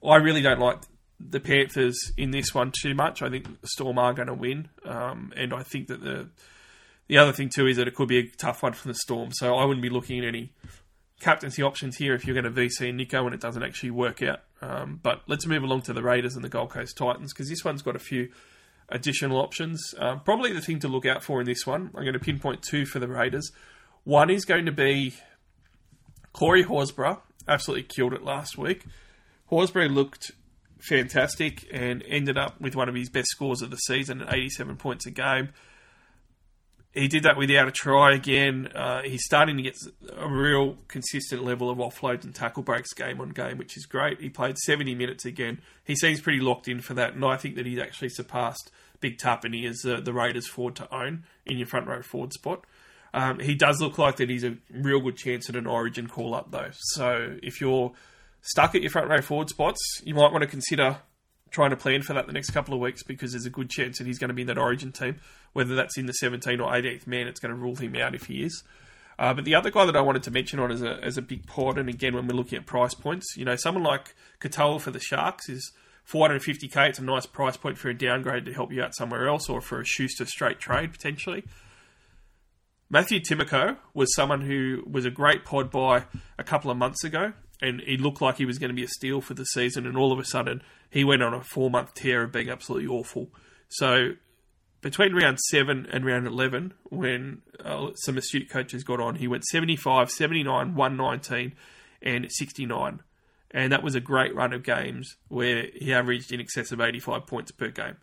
I really don't like the Panthers in this one too much. I think Storm are going to win, um, and I think that the the other thing too is that it could be a tough one for the Storm. So I wouldn't be looking at any captaincy options here if you're going to VC Nicho and it doesn't actually work out. Um, but let's move along to the Raiders and the Gold Coast Titans because this one's got a few additional options. Um, probably the thing to look out for in this one, I'm going to pinpoint two for the Raiders. One is going to be Corey Horsburgh, absolutely killed it last week. Horsburgh looked fantastic and ended up with one of his best scores of the season at 87 points a game he did that without a try again. Uh, he's starting to get a real consistent level of offloads and tackle breaks game on game, which is great. He played 70 minutes again. He seems pretty locked in for that, and I think that he's actually surpassed Big Tapine as uh, the Raiders forward to own in your front row forward spot. Um, he does look like that he's a real good chance at an Origin call up though. So if you're stuck at your front row forward spots, you might want to consider trying to plan for that the next couple of weeks because there's a good chance that he's going to be in that Origin team. Whether that's in the 17th or 18th man, it's going to rule him out if he is. Uh, but the other guy that I wanted to mention on as a, as a big pod, and again, when we're looking at price points, you know, someone like Katoa for the Sharks is 450k. It's a nice price point for a downgrade to help you out somewhere else or for a Schuster straight trade potentially. Matthew Timoko was someone who was a great pod buy a couple of months ago, and he looked like he was going to be a steal for the season, and all of a sudden he went on a four month tear of being absolutely awful. So between round 7 and round 11, when uh, some astute coaches got on, he went 75, 79, 119, and 69. And that was a great run of games where he averaged in excess of 85 points per game.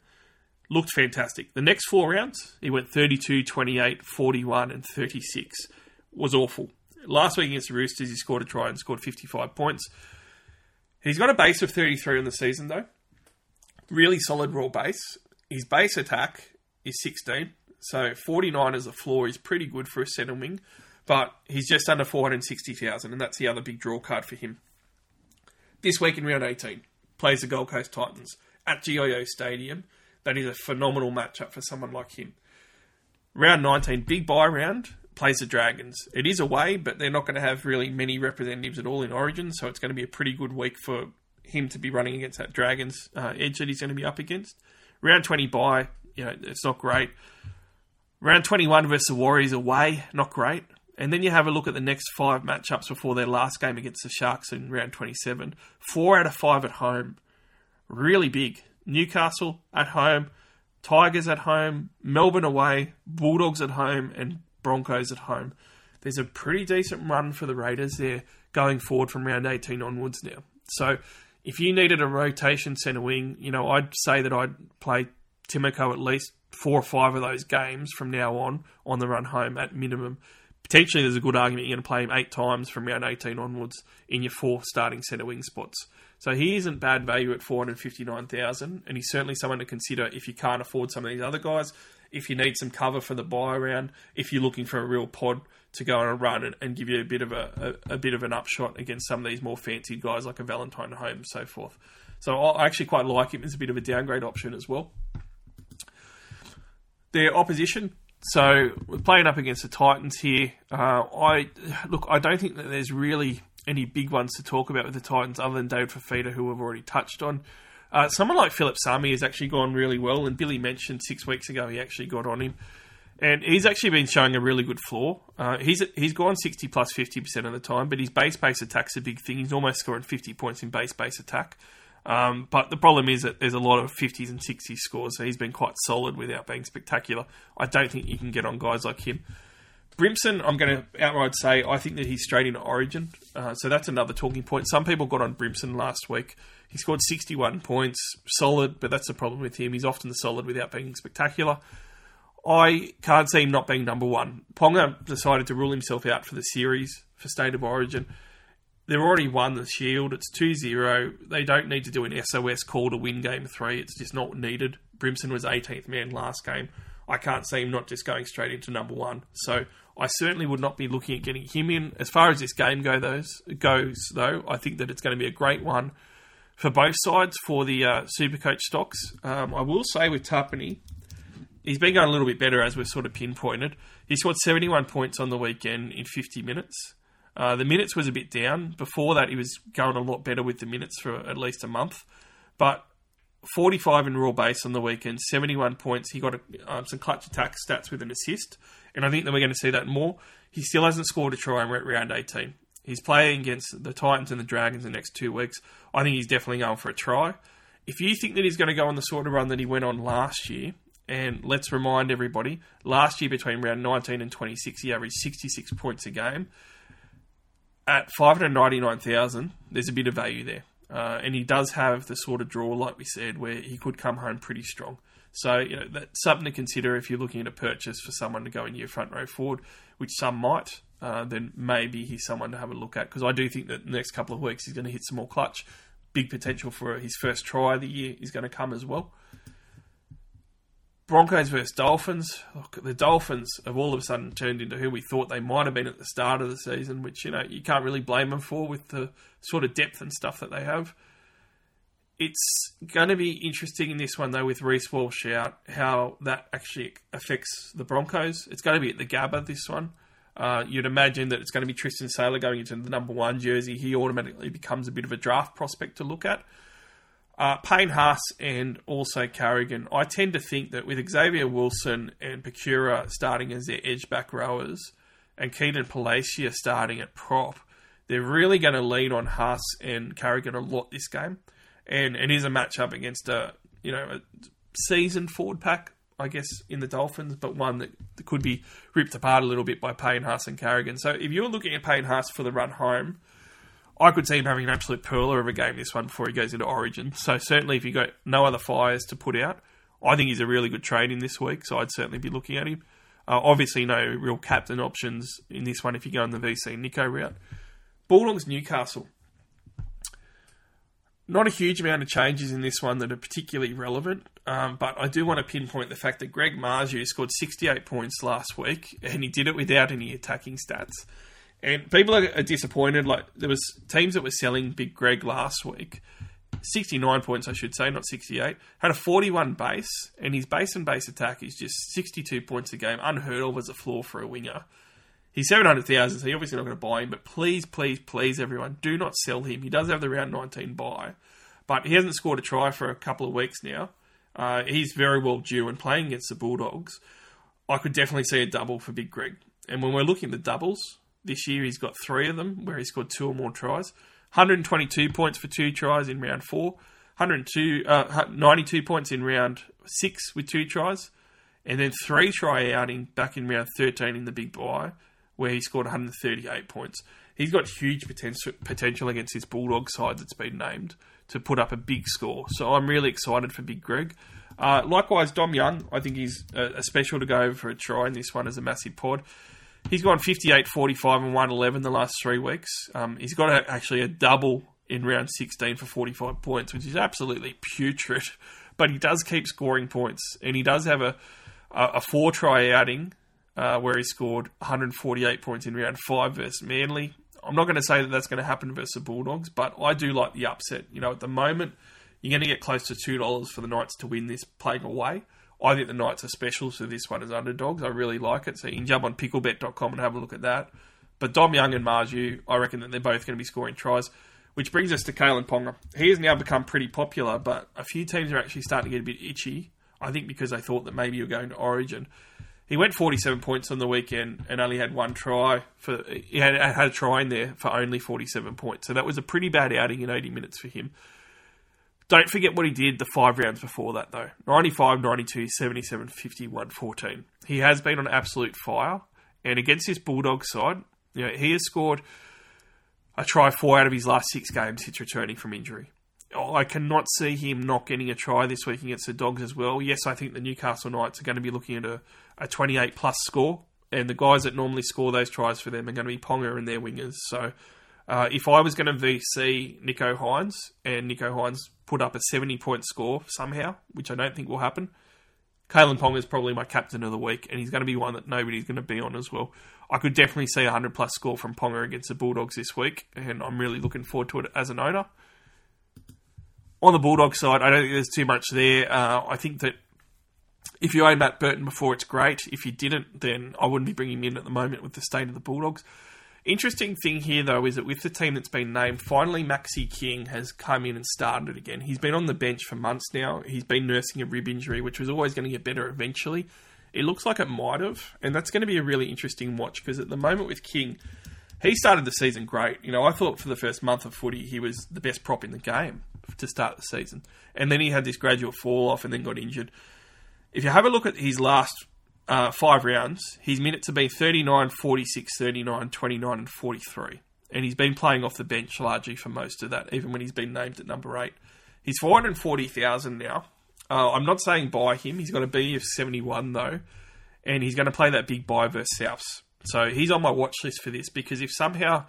Looked fantastic. The next four rounds, he went 32, 28, 41, and 36. Was awful. Last week against the Roosters, he scored a try and scored 55 points. He's got a base of 33 in the season, though. Really solid raw base. His base attack is 16, so 49 as a floor is pretty good for a centre wing, but he's just under 460,000, and that's the other big draw card for him. This week in round 18, plays the Gold Coast Titans at GIO Stadium. That is a phenomenal matchup for someone like him. Round 19, big bye round, plays the Dragons. It is away, but they're not going to have really many representatives at all in Origin, so it's going to be a pretty good week for him to be running against that Dragons uh, edge that he's going to be up against. Round 20 bye, you know, it's not great. Round 21 versus the Warriors away, not great. And then you have a look at the next five matchups before their last game against the Sharks in round 27. Four out of five at home. Really big. Newcastle at home, Tigers at home, Melbourne away, Bulldogs at home, and Broncos at home. There's a pretty decent run for the Raiders there going forward from round 18 onwards now. So if you needed a rotation centre wing, you know, I'd say that I'd play Timoko at least four or five of those games from now on on the run home at minimum. Potentially, there's a good argument you're going to play him eight times from round 18 onwards in your four starting centre wing spots. So he isn't bad value at 459,000, and he's certainly someone to consider if you can't afford some of these other guys. If you need some cover for the bye round, if you're looking for a real pod to go on a run and, and give you a bit of a, a, a, bit of an upshot against some of these more fancied guys like a Valentine Home and so forth. So I actually quite like him as a bit of a downgrade option as well. Their opposition, so we're playing up against the Titans here. Uh, I look, I don't think that there's really any big ones to talk about with the Titans other than David Fifita, who we've already touched on. Uh, someone like Phillip Sami has actually gone really well, and Billy mentioned six weeks ago he actually got on him, and he's actually been showing a really good floor. Uh, he's he's gone sixty plus fifty percent of the time, but his base base attack's a big thing. He's almost scoring fifty points in base base attack. Um, but the problem is that there's a lot of 50s and 60s scores, so he's been quite solid without being spectacular. I don't think you can get on guys like him. Brimson, I'm going to outright say I think that he's straight into Origin, uh, so that's another talking point. Some people got on Brimson last week. He scored 61 points, solid, but that's the problem with him. He's often solid without being spectacular. I can't see him not being number one. Ponga decided to rule himself out for the series for State of Origin. They've already won the Shield. It's 2 0. They don't need to do an SOS call to win game three. It's just not needed. Brimson was 18th man last game. I can't see him not just going straight into number one. So I certainly would not be looking at getting him in. As far as this game go those, goes, though, I think that it's going to be a great one for both sides for the uh, Supercoach stocks. Um, I will say with Tapine, he's been going a little bit better as we've sort of pinpointed. He scored 71 points on the weekend in 50 minutes. Uh, the minutes was a bit down. Before that, he was going a lot better with the minutes for at least a month. But 45 in raw base on the weekend, 71 points. He got a, um, some clutch attack stats with an assist, and I think that we're going to see that more. He still hasn't scored a try in round 18. He's playing against the Titans and the Dragons the next two weeks. I think he's definitely going for a try. If you think that he's going to go on the sort of run that he went on last year, and let's remind everybody, last year between round 19 and 26, he averaged 66 points a game at 599,000, there's a bit of value there. Uh, and he does have the sort of draw, like we said, where he could come home pretty strong. So, you know, that's something to consider if you're looking at a purchase for someone to go into your front row forward, which some might. Uh, then maybe he's someone to have a look at because I do think that the next couple of weeks he's going to hit some more clutch. Big potential for his first try of the year is going to come as well. Broncos versus Dolphins. Look, the Dolphins have all of a sudden turned into who we thought they might have been at the start of the season, which you know you can't really blame them for with the sort of depth and stuff that they have. It's going to be interesting in this one though with Reece Walsh out, how that actually affects the Broncos. It's going to be at the Gabba this one. Uh, you'd imagine that it's going to be Tristan Sailor going into the number one jersey. He automatically becomes a bit of a draft prospect to look at. Uh, Payne Haas and also Carrigan. I tend to think that with Xavier Willison and Piakura starting as their edge back rowers and Keenan Palasia starting at prop, they're really going to lean on Haas and Carrigan a lot this game. And it is a matchup against a you know a seasoned forward pack, I guess, in the Dolphins, but one that could be ripped apart a little bit by Payne Haas and Carrigan. So if you're looking at Payne Haas for the run home, I could see him having an absolute perler of a game this one before he goes into Origin. So certainly, if you got no other fires to put out, I think he's a really good trade in this week. So I'd certainly be looking at him. Uh, obviously, no real captain options in this one if you go on the VC Nicho route. Bulldogs Newcastle. Not a huge amount of changes in this one that are particularly relevant, um, but I do want to pinpoint the fact that Greg Marzhew scored 68 points last week, and he did it without any attacking stats. And people are, disappointed. Like there was teams that were selling Big Greg last week, sixty nine points, I should say, not sixty eight. Had a forty one base, and his base and base attack is just sixty two points a game, unheard of as a floor for a winger. He's seven hundred thousand, so you're obviously not going to bye him. But please, please, please, everyone, do not sell him. He does have the round nineteen bye, but he hasn't scored a try for a couple of weeks now. Uh, he's very well due, and playing against the Bulldogs, I could definitely see a double for Big Greg. And when we're looking at the doubles, this year he's got three of them where he scored two or more tries. 122 points for two tries in round four. 102, uh, 92 points in round six with two tries. And then three try outing back in round 13 in the big buy where he scored 138 points. He's got huge potential, potential against his Bulldog side that's been named to put up a big score. So I'm really excited for Big Greg. Uh, likewise, Dom Young, I think he's a, a special to go for a try in this one as a massive pod. He's gone 58, 45, and 111 the last three weeks. Um, he's got a, actually a double in round 16 for 45 points, which is absolutely putrid. But he does keep scoring points, and he does have a, a, a four try outing uh, where he scored 148 points in round five versus Manly. I'm not going to say that that's going to happen versus the Bulldogs, but I do like the upset. You know, at the moment, you're going to get close to $2 for the Knights to win this playing away. I think the Knights are special, so this one is underdogs. I really like it. So you can jump on picklebet.com and have a look at that. But Dom Young and Marzhew, I reckon that they're both going to be scoring tries. Which brings us to Kalyn Ponga. He has now become pretty popular, but a few teams are actually starting to get a bit itchy. I think because they thought that maybe you're going to Origin. He went 47 points on the weekend and only had one try. For he had, had a try in there for only 47 points, so that was a pretty bad outing in 80 minutes for him. Don't forget what he did the five rounds before that, though 95, 92, 77, 51, 14. He has been on absolute fire. And against this Bulldog side, you know, he has scored a try four out of his last six games since returning from injury. I cannot see him not getting a try this week against the Dogs as well. Yes, I think the Newcastle Knights are going to be looking at a, a 28 plus score, and the guys that normally score those tries for them are going to be Ponga and their wingers. So uh, if I was going to VC Nicho Hynes and Nicho Hynes put up a 70 point score somehow, which I don't think will happen, Kalyn Ponga is probably my captain of the week, and he's going to be one that nobody's going to be on as well. I could definitely see a 100 plus score from Ponga against the Bulldogs this week, and I'm really looking forward to it as an owner. On the Bulldog side, I don't think there's too much there. Uh, I think that if you own Matt Burton before, it's great. If you didn't, then I wouldn't be bringing him in at the moment with the state of the Bulldogs. Interesting thing here, though, is that with the team that's been named, finally Maxi King has come in and started again. He's been on the bench for months now. He's been nursing a rib injury, which was always going to get better eventually. It looks like it might have, and that's going to be a really interesting watch because at the moment with King, he started the season great. You know, I thought for the first month of footy he was the best prop in the game to start the season, and then he had this gradual fall off and then got injured. If you have a look at his last uh, five rounds, his minutes have been 39, 46, 39, 29, and 43. And he's been playing off the bench largely for most of that, even when he's been named at number eight. He's 440,000 now. Uh, I'm not saying buy him. He's got a B of 71 though, and he's going to play that big bye versus Souths. So he's on my watch list for this because if somehow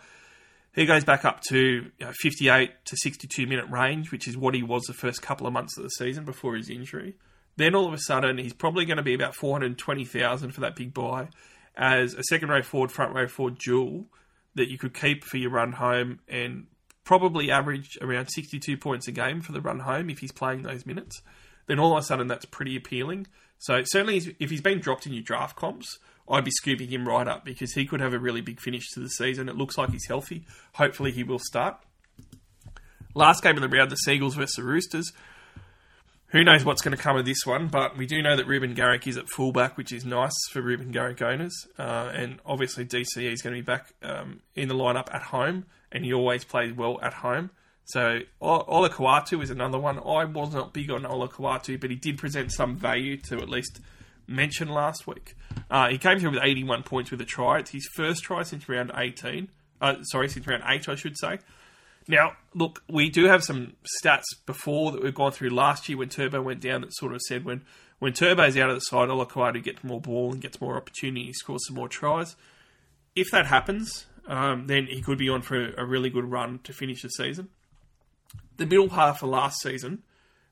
he goes back up to you know, 58 to 62 minute range, which is what he was the first couple of months of the season before his injury, then all of a sudden he's probably going to be about 420,000 for that big bye as a second row forward, front row forward dual that you could keep for your run home and probably average around 62 points a game for the run home if he's playing those minutes. Then all of a sudden that's pretty appealing. So certainly if he's been dropped in your draft comps, I'd be scooping him right up because he could have a really big finish to the season. It looks like he's healthy. Hopefully he will start. Last game of the round, the Seagulls versus the Roosters. Who knows what's going to come of this one, but we do know that Ruben Garrick is at fullback, which is nice for Ruben Garrick owners. Uh, and obviously, DCE is going to be back um, in the lineup at home, and he always plays well at home. So, Olakau'atu is another one. I was not big on Olakau'atu, but he did present some value to at least mention last week. Uh, he came through with 81 points with a try. It's his first try since round 18. Uh, sorry, since round 8, I should say. Now, look, we do have some stats before that we've gone through last year when Turbo went down that sort of said when, when Turbo's out of the side, Olakau'atu gets more ball and gets more opportunity, scores some more tries. If that happens, um, then he could be on for a really good run to finish the season. The middle half of last season,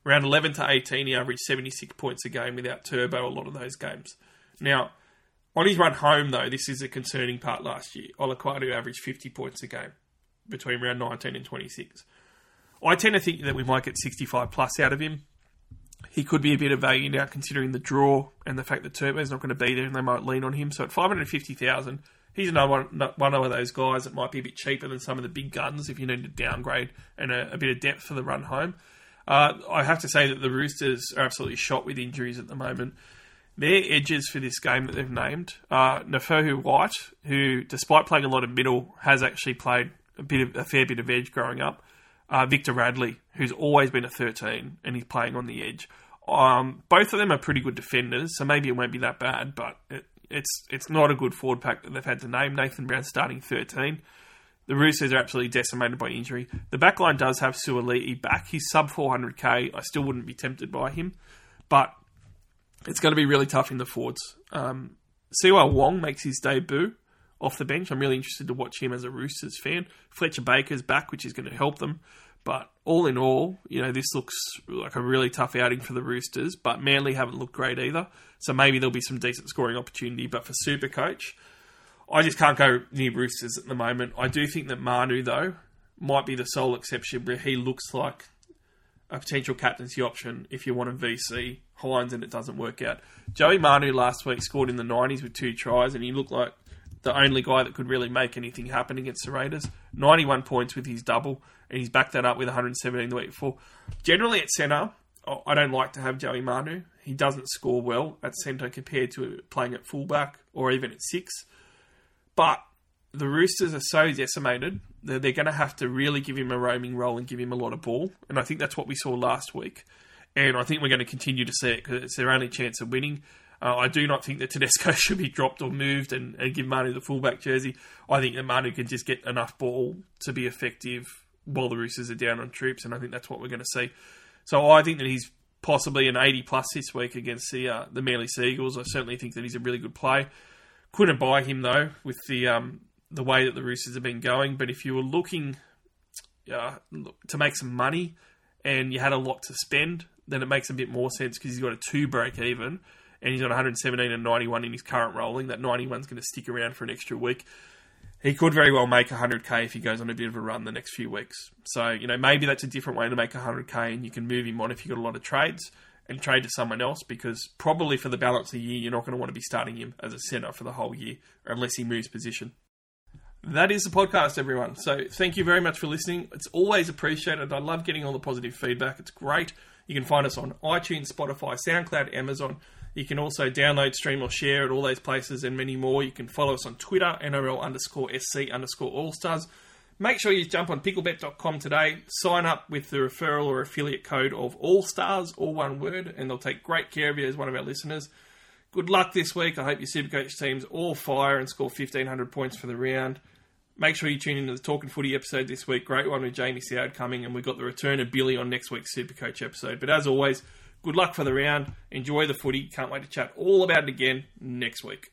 around 11 to 18, he averaged 76 points a game without Turbo a lot of those games. Now, on his run home, though, this is a concerning part last year. Olakau'atu averaged 50 points a game between round 19 and 26. I tend to think that we might get 65 plus out of him. He could be a bit of value now, considering the draw and the fact that Turbo's not going to be there, and they might lean on him. So at 550,000, he's another one, one of those guys that might be a bit cheaper than some of the big guns if you need to downgrade and a, a bit of depth for the run home. Uh, I have to say that the Roosters are absolutely shot with injuries at the moment. Their edges for this game that they've named are Naufahu Whyte, who, despite playing a lot of middle, has actually played a bit of a fair bit of edge growing up. Uh, Victor Radley, who's always been a 13 and he's playing on the edge. Um, both of them are pretty good defenders, so maybe it won't be that bad, but it, it's it's not a good forward pack that they've had to name. Nathan Brown starting 13. The Roosters are absolutely decimated by injury. The backline does have Suaalii back. He's sub 400k. I still wouldn't be tempted by him, but it's going to be really tough in the forwards. Um, Siua Wong makes his debut off the bench. I'm really interested to watch him as a Roosters fan. Fletcher Baker's back, which is going to help them. But all in all, you know, this looks like a really tough outing for the Roosters. But Manly haven't looked great either. So maybe there'll be some decent scoring opportunity. But for Super Coach, I just can't go near Roosters at the moment. I do think that Manu, though, might be the sole exception where he looks like a potential captaincy option if you want a VC Hynes and it doesn't work out. Joey Manu last week scored in the 90s with two tries and he looked like the only guy that could really make anything happen against the Raiders. 91 points with his double, and he's backed that up with 117 the week before. Generally at centre, I don't like to have Joey Manu. He doesn't score well at centre compared to playing at fullback or even at six. But the Roosters are so decimated that they're going to have to really give him a roaming role and give him a lot of ball. And I think that's what we saw last week. And I think we're going to continue to see it because it's their only chance of winning. Uh, I do not think that Tedesco should be dropped or moved and, and give Manu the fullback jersey. I think that Manu can just get enough ball to be effective while the Roosters are down on troops, and I think that's what we're going to see. So I think that he's possibly an 80 plus this week against the uh, the Manly Seagulls. I certainly think that he's a really good play. Couldn't buy him though with the um, the way that the Roosters have been going. But if you were looking uh, to make some money and you had a lot to spend, then it makes a bit more sense because he's got a two break even and he's on 117 and 91 in his current rolling. That 91's going to stick around for an extra week. He could very well make 100k if he goes on a bit of a run the next few weeks. So, you know, maybe that's a different way to make 100k and you can move him on if you've got a lot of trades and trade to someone else because probably for the balance of the year, you're not going to want to be starting him as a centre for the whole year unless he moves position. That is the podcast, everyone. So thank you very much for listening. It's always appreciated. I love getting all the positive feedback. It's great. You can find us on iTunes, Spotify, SoundCloud, Amazon. You can also download, stream, or share at all those places and many more. You can follow us on Twitter, NRL underscore SC underscore All Stars. Make sure you jump on picklebet.com today, sign up with the referral or affiliate code of All Stars, all one word, and they'll take great care of you as one of our listeners. Good luck this week. I hope your Supercoach teams all fire and score 1,500 points for the round. Make sure you tune into the Talking Footy episode this week. Great one with Jamie Soward coming, and we've got the return of Billy on next week's Supercoach episode. But as always, Good luck for the round. Enjoy the footy. Can't wait to chat all about it again next week.